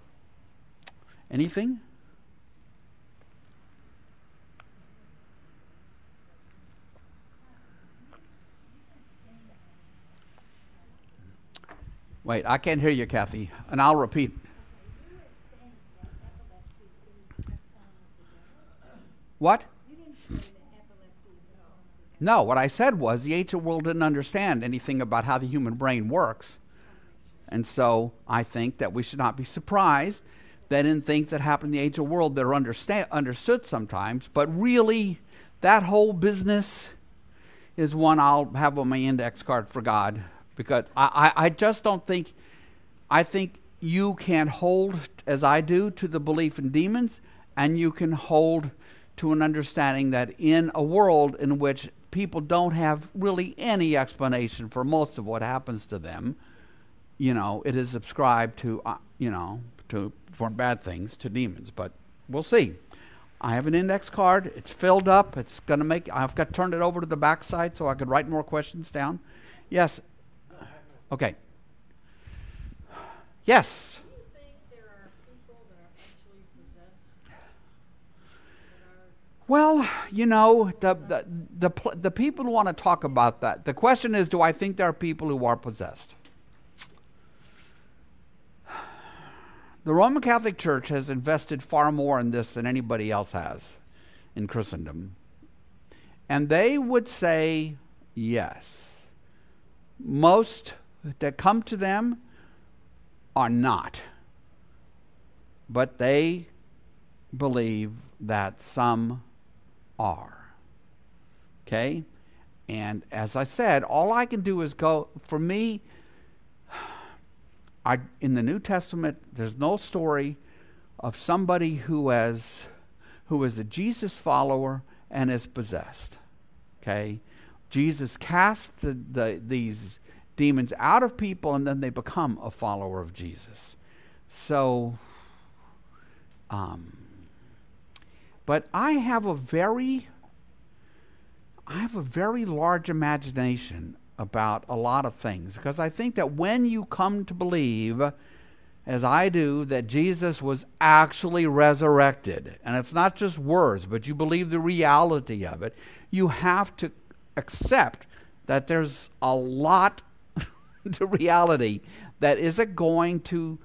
anything? Wait, I can't hear you, Kathy, and I'll repeat. What? No, what I said was the ancient world didn't understand anything about how the human brain works. And so I think that we should not be surprised that in things that happen in the ancient world they're understand, understood sometimes, but really that whole business is one I'll have on my index card for God because I, I, I just don't think, I think you can hold, as I do, to the belief in demons, and you can hold to an understanding that in a world in which people don't have really any explanation for most of what happens to them, you know, it is subscribed to, uh, you know, to for bad things to demons. But we'll see. I have an index card. It's filled up. It's to make. I've got turned it over to the backside so I could write more questions down. Yes. Okay. Yes. Well, you know, the, the, the, the people want to talk about that, the question is do I think there are people who are possessed? The Roman Catholic Church has invested far more in this than anybody else has in Christendom. And they would say yes. Most that come to them are not. But they believe that some are. Okay? And as I said, all I can do is go, for me, I, in the New Testament, there's no story of somebody who has who is a Jesus follower and is possessed. Okay? Jesus casts the, the, these demons out of people and then they become a follower of Jesus. So, um, but I have a very, I have a very large imagination about a lot of things because I think that when you come to believe, as I do, that Jesus was actually resurrected, and it's not just words, but you believe the reality of it, you have to accept that there's a lot to reality that isn't going to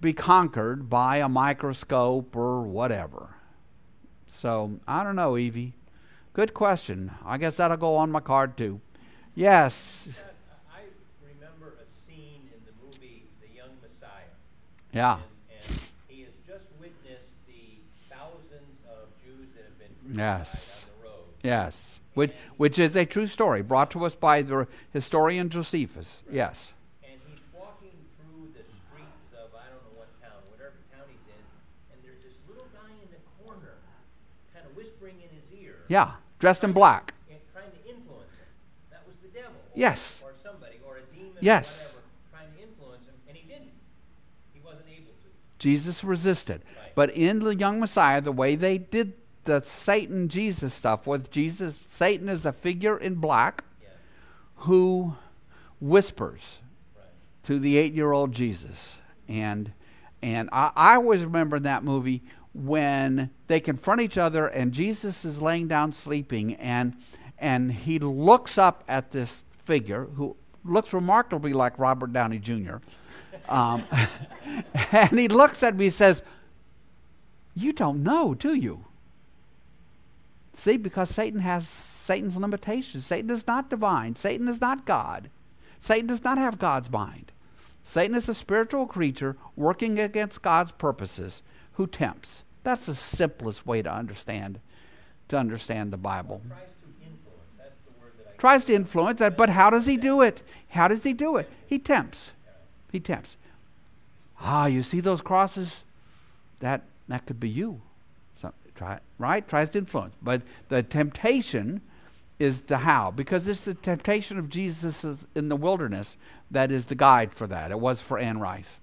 be conquered by a microscope or whatever. So, I don't know, Evie. Good question. I guess that'll go on my card too. Yes. I remember a scene in the movie The Young Messiah. Yeah. And, and he has just witnessed the thousands of Jews that have been Yes. on the road. Yes. Which, which is a true story brought to us by the historian Josephus. Yes. And he's walking through the streets of I don't know what town, whatever town he's in, and there's this little guy in the corner, kind of whispering in his ear. Yeah. Dressed in black. And trying to influence him. That was the devil. Or, Yes. Or somebody, or a demon, Yes. or whatever, trying to influence him, and he didn't. He wasn't able to. Jesus resisted. Right. But in the young Messiah, the way they did the Satan Jesus stuff with Jesus, Satan is a figure in black Yeah. who whispers Right. to the eight year old Jesus. And and I, I always remember in that movie when they confront each other and Jesus is laying down sleeping and and he looks up at this figure who looks remarkably like Robert Downey Jr. Um, and he looks at me and says, You don't know, do you? See, because Satan has Satan's limitations. Satan is not divine. Satan is not God. Satan does not have God's mind. Satan is a spiritual creature working against God's purposes who tempts. That's the simplest way to understand to understand the Bible. Tries to influence. That's the word that I Tries to influence that, but how does he do it? How does he do it? He tempts. He tempts. Ah, you see those crosses? That that could be you. So, try, right? Tries to influence. But the temptation is the how, because it's the temptation of Jesus in the wilderness that is the guide for that. It was for Anne Rice.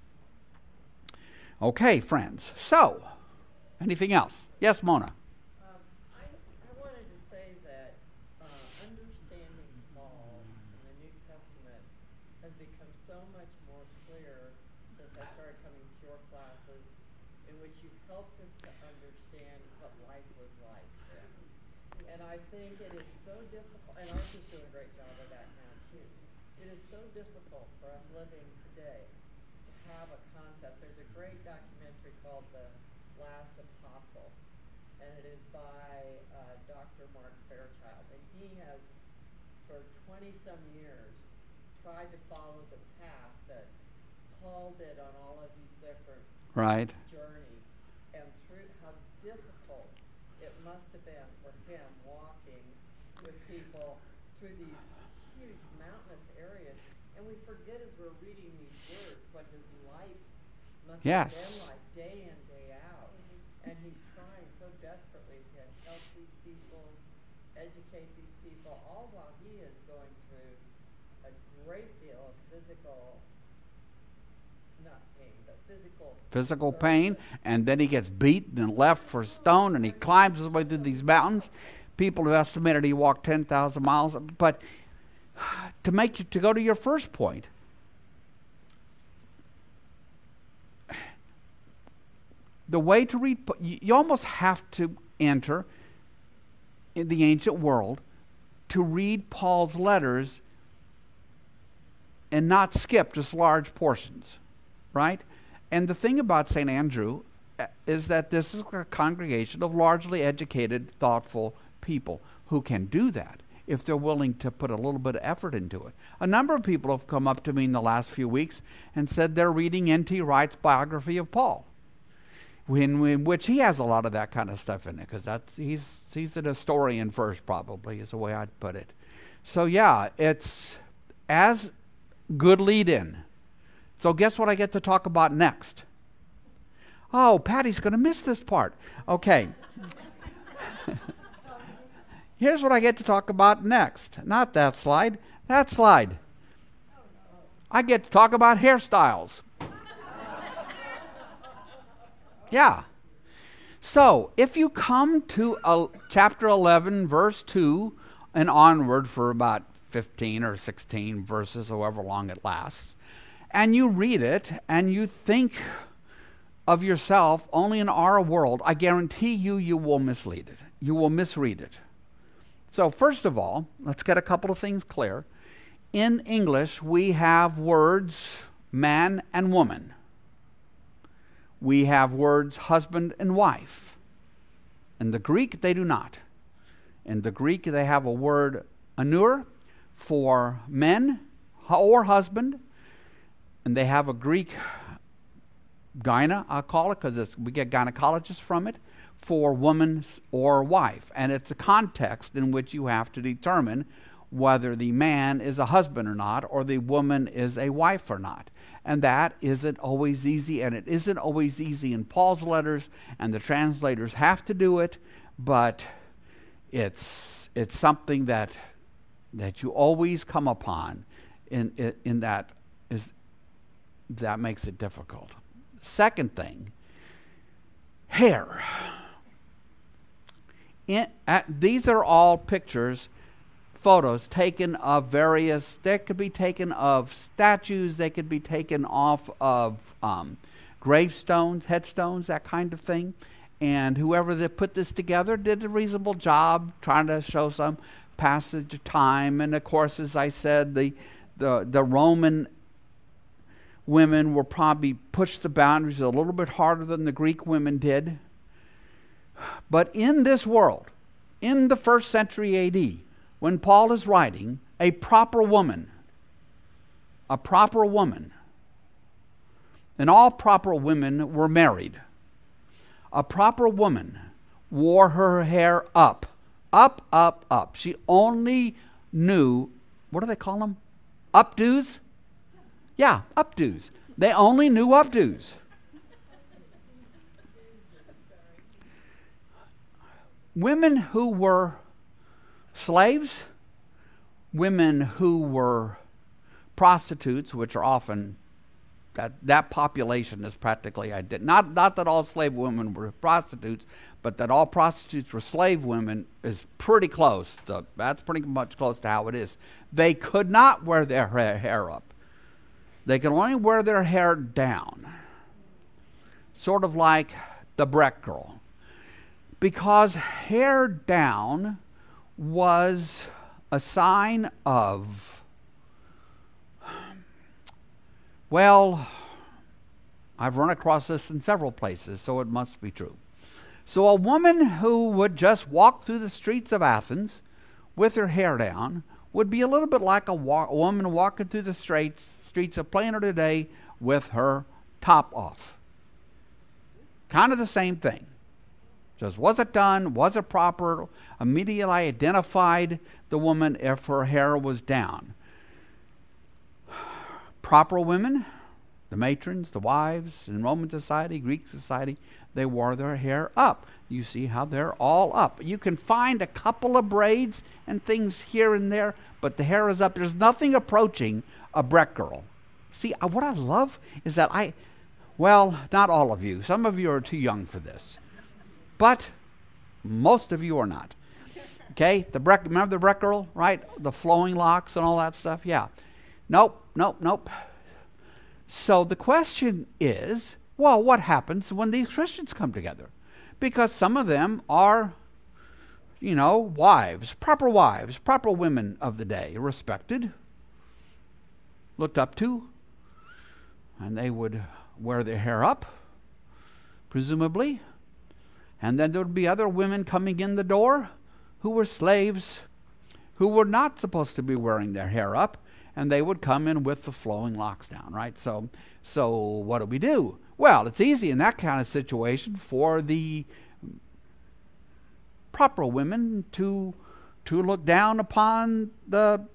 Okay, friends. So, anything else? Yes, Mona. 20-some years tried to follow the path that Paul did on all of these different right. journeys, and through how difficult it must have been for him walking with people through these huge mountainous areas. And we forget as we're reading these words what his life must yes. have been like day is going through a great deal of physical, not pain, but physical physical pain, and then he gets beaten and left for stone, and he climbs his way through these mountains. People have estimated he walked 10,000 miles. But to make you, to go to your first point, the way to read, you you almost have to enter in the ancient world to read Paul's letters and not skip just large portions, right? And the thing about St. Andrew uh, is that this is a congregation of largely educated, thoughtful people who can do that if they're willing to put a little bit of effort into it. A number of people have come up to me in the last few weeks and said they're reading N.T. Wright's biography of Paul, in, in which he has a lot of that kind of stuff in it, because that's he's he's an historian first, probably is the way I'd put it. So yeah, it's as good lead in. So guess what I get to talk about next? Oh, Patty's going to miss this part. Okay. Here's what I get to talk about next. Not that slide, that slide. I get to talk about hairstyles. Yeah. So, if you come to uh, chapter 11, verse 2, and onward for about 15 or 16 verses, however long it lasts, and you read it and you think of yourself only in our world, I guarantee you, you will mislead it. You will misread it. So, first of all, let's get a couple of things clear. In English, we have words man and woman, we have words husband and wife. In the Greek, they do not. In the Greek, they have a word anur for men or husband, and they have a Greek gyna, I'll call it, because we get gynecologists from it, for woman or wife. And it's the context in which you have to determine whether the man is a husband or not, or the woman is a wife or not. And that isn't always easy, and it isn't always easy in Paul's letters, and the translators have to do it, but it's, it's something that, that you always come upon in, in, in that is that makes it difficult. Second thing, hair. In, these are all pictures, photos taken of various, they could be taken of statues, they could be taken off of um, gravestones, headstones, that kind of thing. And whoever that put this together did a reasonable job trying to show some passage of time. And of course, as I said, the, the, the Roman women were probably pushed the boundaries a little bit harder than the Greek women did. But in this world, in the first century AD, when Paul is writing, a proper woman, a proper woman, and all proper women were married. A proper woman wore her hair up, up, up, up. She only knew, what do they call them? Updos? Yeah, updos. They only knew updos. Women who were slaves, women who were prostitutes, which are often that, that population is practically identical. Not, not that all slave women were prostitutes, but that all prostitutes were slave women is pretty close. To, that's pretty much close to how it is. They could not wear their hair up. They can only wear their hair down, sort of like the Breck girl, because hair down was a sign of, well, I've run across this in several places, so it must be true. So, a woman who would just walk through the streets of Athens with her hair down would be a little bit like a, wa- woman walking through the streets streets of Plano today with her top off. Kind of the same thing. Just was it done? Was it proper? Immediately identified the woman if her hair was down. Proper women, the matrons, the wives in Roman society, Greek society, they wore their hair up. You see how they're all up. You can find a couple of braids and things here and there, but the hair is up. There's nothing approaching a Breck girl. See, uh, what I love is that I, well, not all of you. Some of you are too young for this, but most of you are not. Okay, the Breck, remember the Breck girl, right? The flowing locks and all that stuff. Yeah. Nope, nope, nope. So the question is, well, what happens when these Christians come together? Because some of them are, you know, wives, proper wives, proper women of the day, respected, looked up to, and they would wear their hair up, presumably. And then there would be other women coming in the door who were slaves who were not supposed to be wearing their hair up, and they would come in with the flowing locks down, right? So, so what do we do? Well, it's easy in that kind of situation for the proper women to to look down upon the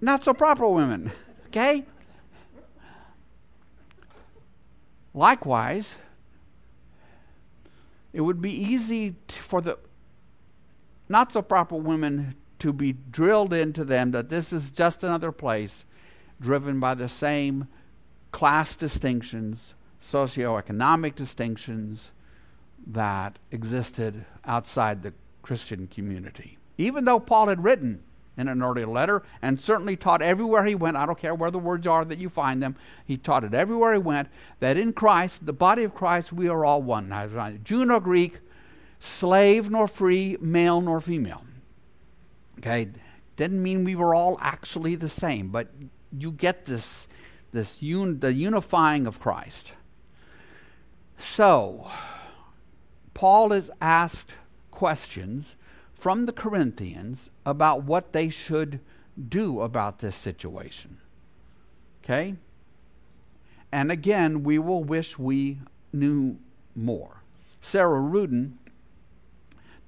not so proper women. Okay? Likewise, it would be easy for the not so proper women to be drilled into them that this is just another place driven by the same class distinctions, socioeconomic distinctions that existed outside the Christian community. Even though Paul had written in an earlier letter and certainly taught everywhere he went, I don't care where the words are that you find them, he taught it everywhere he went, that in Christ, the body of Christ, we are all one. Neither Jew nor Greek, slave nor free, male nor female. Okay, didn't mean we were all actually the same, but you get this, this un, the unifying of Christ. So, Paul is asked questions from the Corinthians about what they should do about this situation. Okay? And again, we will wish we knew more. Sarah Ruden,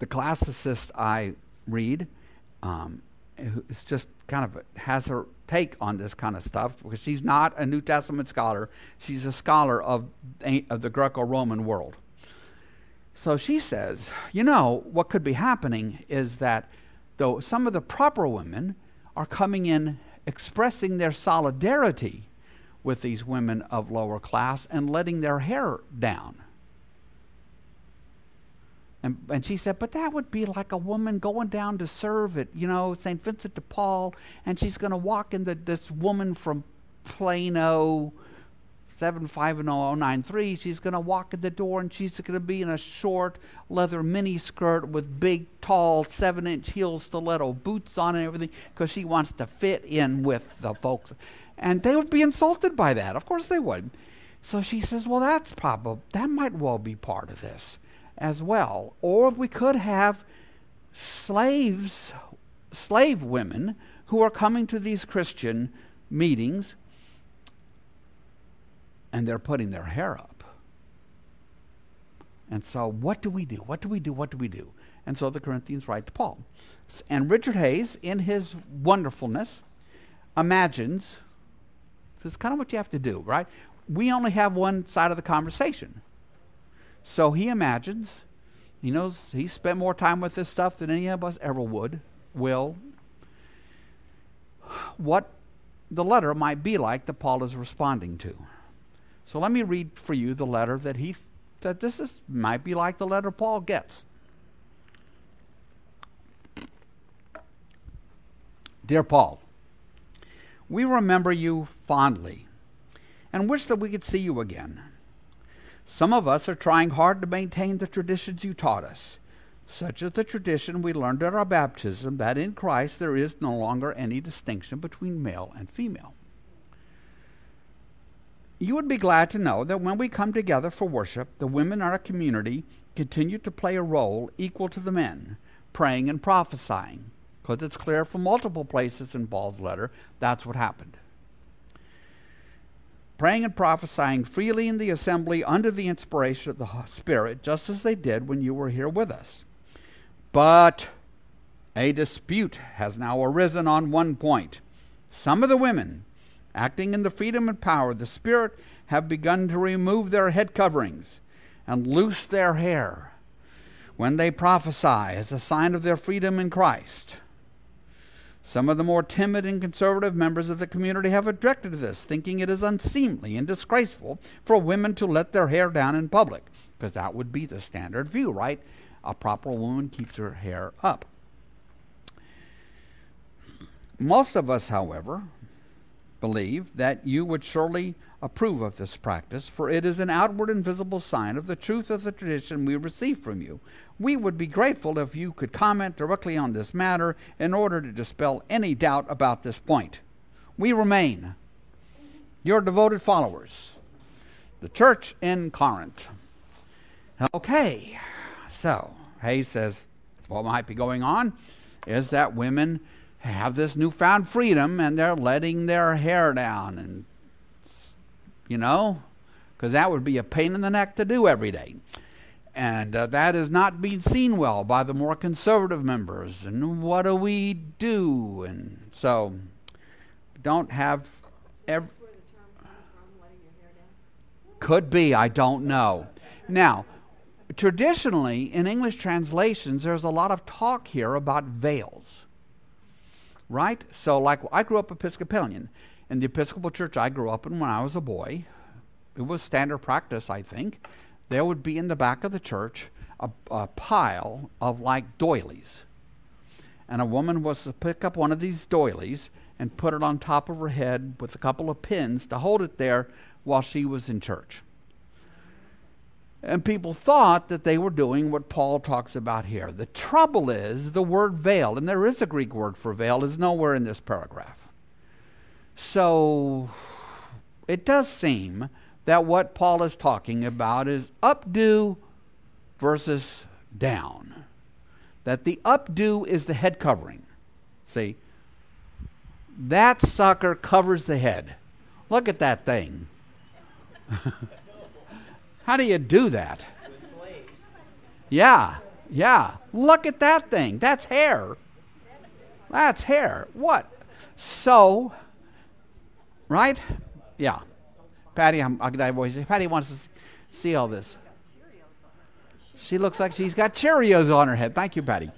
the classicist I read, um, it's just kind of has her take on this kind of stuff because she's not a New Testament scholar. She's a scholar of, of the Greco Roman world. So she says, you know, what could be happening is that though some of the proper women are coming in expressing their solidarity with these women of lower class and letting their hair down. And, and she said, but that would be like a woman going down to serve at, you know, St. Vincent de Paul, and she's going to walk in the, this woman from Plano, 75093, she's going to walk in the door and she's going to be in a short leather mini skirt with big, tall, seven inch heel stiletto boots on and everything because she wants to fit in with the folks. And they would be insulted by that. Of course they would. So she says, well, that's probably, that might well be part of this as well. Or we could have slaves, slave women who are coming to these Christian meetings and they're putting their hair up. And so, what do we do? What do we do? What do we do? And so the Corinthians write to Paul. And Richard Hays, in his wonderfulness, imagines this is kind of what you have to do, right? We only have one side of the conversation. So he imagines, he knows he spent more time with this stuff than any of us ever would, will, what the letter might be like that Paul is responding to. So let me read for you the letter that he that this is might be like the letter Paul gets. Dear Paul, we remember you fondly and wish that we could see you again. Some of us are trying hard to maintain the traditions you taught us, such as the tradition we learned at our baptism that in Christ there is no longer any distinction between male and female you would be glad to know that when we come together for worship, the women in our community continue to play a role equal to the men, praying and prophesying, because it's clear from multiple places in Paul's letter that's what happened. Praying and prophesying freely in the assembly under the inspiration of the Spirit, just as they did when you were here with us. But a dispute has now arisen on one point. Some of the women, acting in the freedom and power of the Spirit, have begun to remove their head coverings and loose their hair when they prophesy as a sign of their freedom in Christ. Some of the more timid and conservative members of the community have objected to this, thinking it is unseemly and disgraceful for women to let their hair down in public, because that would be the standard view, right? A proper woman keeps her hair up. Most of us, however, believe that you would surely approve of this practice, for it is an outward and visible sign of the truth of the tradition we receive from you. We would be grateful if you could comment directly on this matter in order to dispel any doubt about this point. We remain your devoted followers, the church in Corinth. Okay, so Hays says what might be going on is that women have this newfound freedom and they're letting their hair down and you know because that would be a pain in the neck to do every day. And uh, that is not being seen well by the more conservative members. And what do we do? And so don't have could be i don't know. Now traditionally in english translations there's a lot of talk here about veils right? So, like, I grew up Episcopalian. In the Episcopal church I grew up in when I was a boy, it was standard practice, I think. There would be in the back of the church a, a pile of like doilies. And a woman was to pick up one of these doilies and put it on top of her head with a couple of pins to hold it there while she was in church. And people thought that they were doing what Paul talks about here. The trouble is, the word veil, and there is a Greek word for veil, is nowhere in this paragraph. So it does seem that what Paul is talking about is updo versus down. That the updo is the head covering. See? That sucker covers the head. Look at that thing. How do you do that? Yeah, yeah. Look at that thing. That's hair. That's hair. What? So, right? Yeah. Patty, I'm, get voice. Patty wants to see all this. She looks like she's got Cheerios on her head. Thank you, Patty.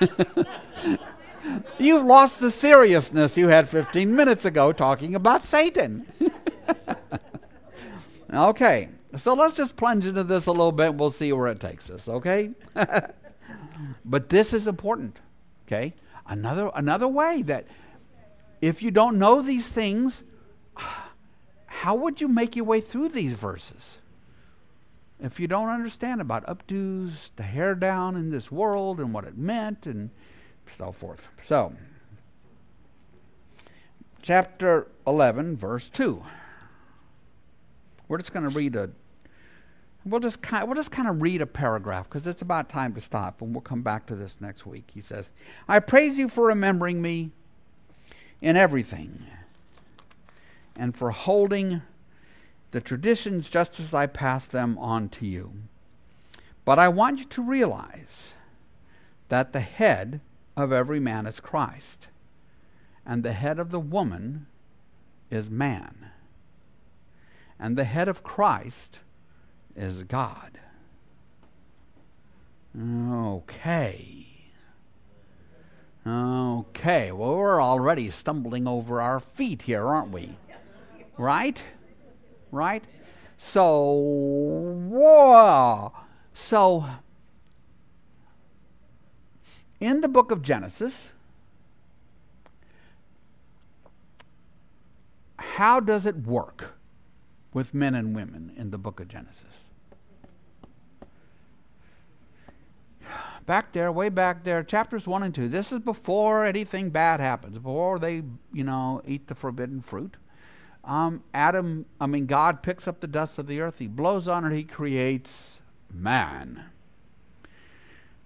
You've lost the seriousness you had 15 minutes ago talking about Satan. okay, so let's just plunge into this a little bit and we'll see where it takes us, okay? but this is important, okay? Another, another way that if you don't know these things, how would you make your way through these verses? If you don't understand about updos, the hair down in this world and what it meant and so forth. So, chapter 11, verse 2. We're just going to read a We'll just kind we'll just kind of read a paragraph because it's about time to stop, and we'll come back to this next week. He says, "I praise you for remembering me in everything, and for holding the traditions just as I pass them on to you. But I want you to realize that the head of every man is Christ, and the head of the woman is man, and the head of Christ." Is God. Okay. Okay. Well, we're already stumbling over our feet here, aren't we? Right? Right? So, whoa. So, in the book of Genesis, how does it work with men and women in the book of Genesis? Back there, way back there, chapters 1 and 2. This is before anything bad happens, before they, you know, eat the forbidden fruit. Um, Adam, I mean, God picks up the dust of the earth, he blows on it, he creates man.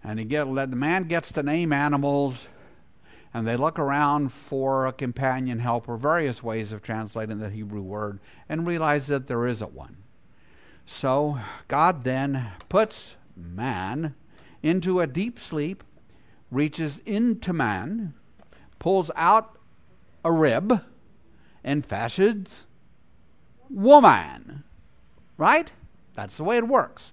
And he get, the man gets to name animals, and they look around for a companion helper, various ways of translating the Hebrew word, and realize that there isn't one. So God then puts man into a deep sleep, reaches into man, pulls out a rib, and fashions woman. Right? That's the way it works.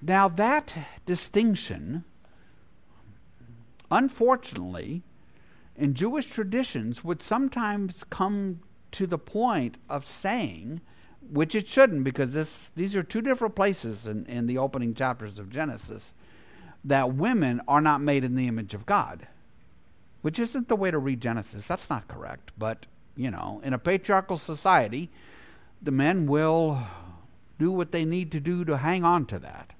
Now, that distinction, unfortunately, in Jewish traditions would sometimes come to the point of saying, which it shouldn't because this, these are two different places in, in the opening chapters of Genesis, that women are not made in the image of God, which isn't the way to read Genesis. That's not correct. But, you know, in a patriarchal society, the men will do what they need to do to hang on to that.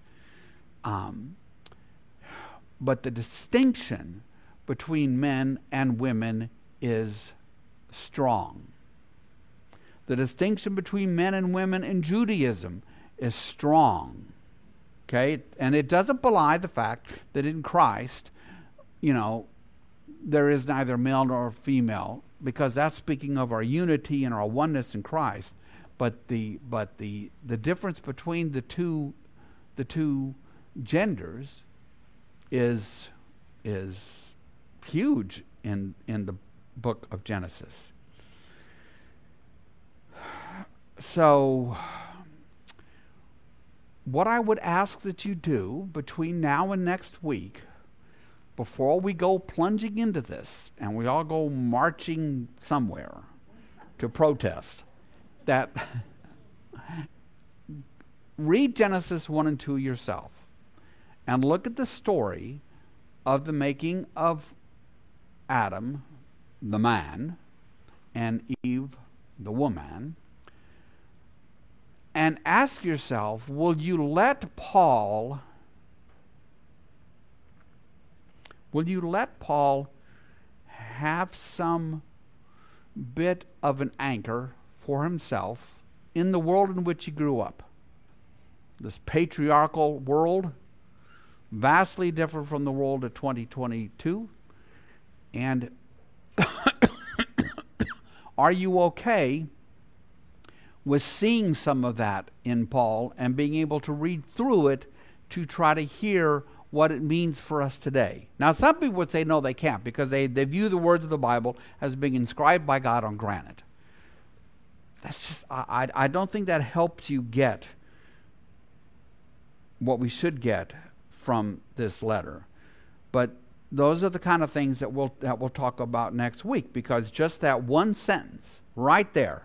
Um, but the distinction between men and women is strong. The distinction between men and women in Judaism is strong. Okay? And it doesn't belie the fact that in Christ, you know, there is neither male nor female, because that's speaking of our unity and our oneness in Christ. But the but the the difference between the two the two genders is is huge in in the book of Genesis. So what I would ask that you do between now and next week, before we go plunging into this and we all go marching somewhere to protest, that read Genesis 1 and 2 yourself and look at the story of the making of Adam, the man, and Eve, the woman and ask yourself will you let Paul will you let Paul have some bit of an anchor for himself in the world in which he grew up? This patriarchal world vastly different from the world of 2022 and are you okay was seeing some of that in Paul and being able to read through it to try to hear what it means for us today. Now, some people would say no, they can't because they, they view the words of the Bible as being inscribed by God on granite. That's just, I, I, I don't think that helps you get what we should get from this letter. But those are the kind of things that we'll, that we'll talk about next week because just that one sentence right there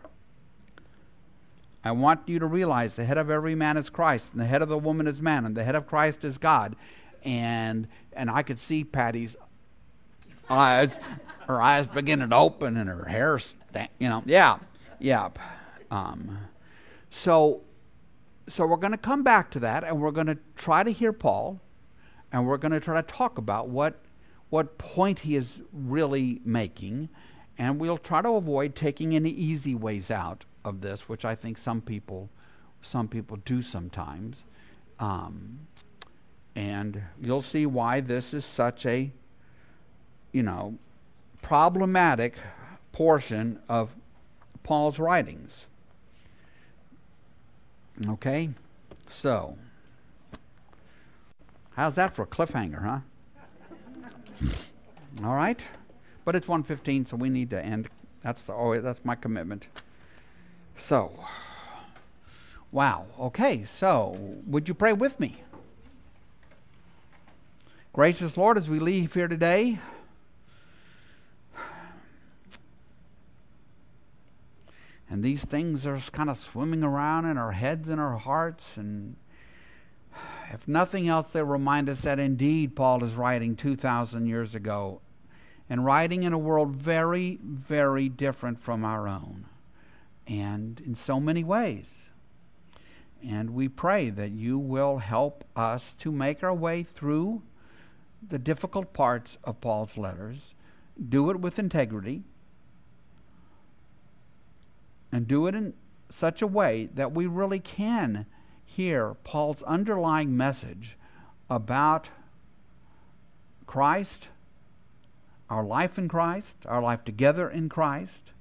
I want you to realize the head of every man is Christ, and the head of the woman is man, and the head of Christ is God. And and I could see Patty's eyes, her eyes beginning to open, and her hair, sta- you know, yeah, yeah. Um, so, so we're going to come back to that, and we're going to try to hear Paul, and we're going to try to talk about what what point he is really making, and we'll try to avoid taking any easy ways out of this, which I think some people some people do sometimes. Um, and you'll see why this is such a you know problematic portion of Paul's writings. Okay? So, how's that for a cliffhanger, huh? All right? But it's 1:15, so we need to end. That's the oh, that's my commitment. So, wow. Okay, so would you pray with me? Gracious Lord, as we leave here today, and these things are kind of swimming around in our heads and our hearts, and if nothing else, they remind us that indeed Paul is writing 2,000 years ago and writing in a world very, very different from our own and in so many ways. And we pray that you will help us to make our way through the difficult parts of Paul's letters, do it with integrity, and do it in such a way that we really can hear Paul's underlying message about Christ, our life in Christ, our life together in Christ,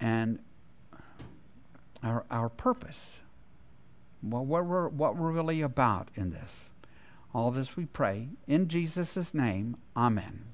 and our, our purpose, well, what we're, what we're really about in this. All this we pray in Jesus' name. Amen.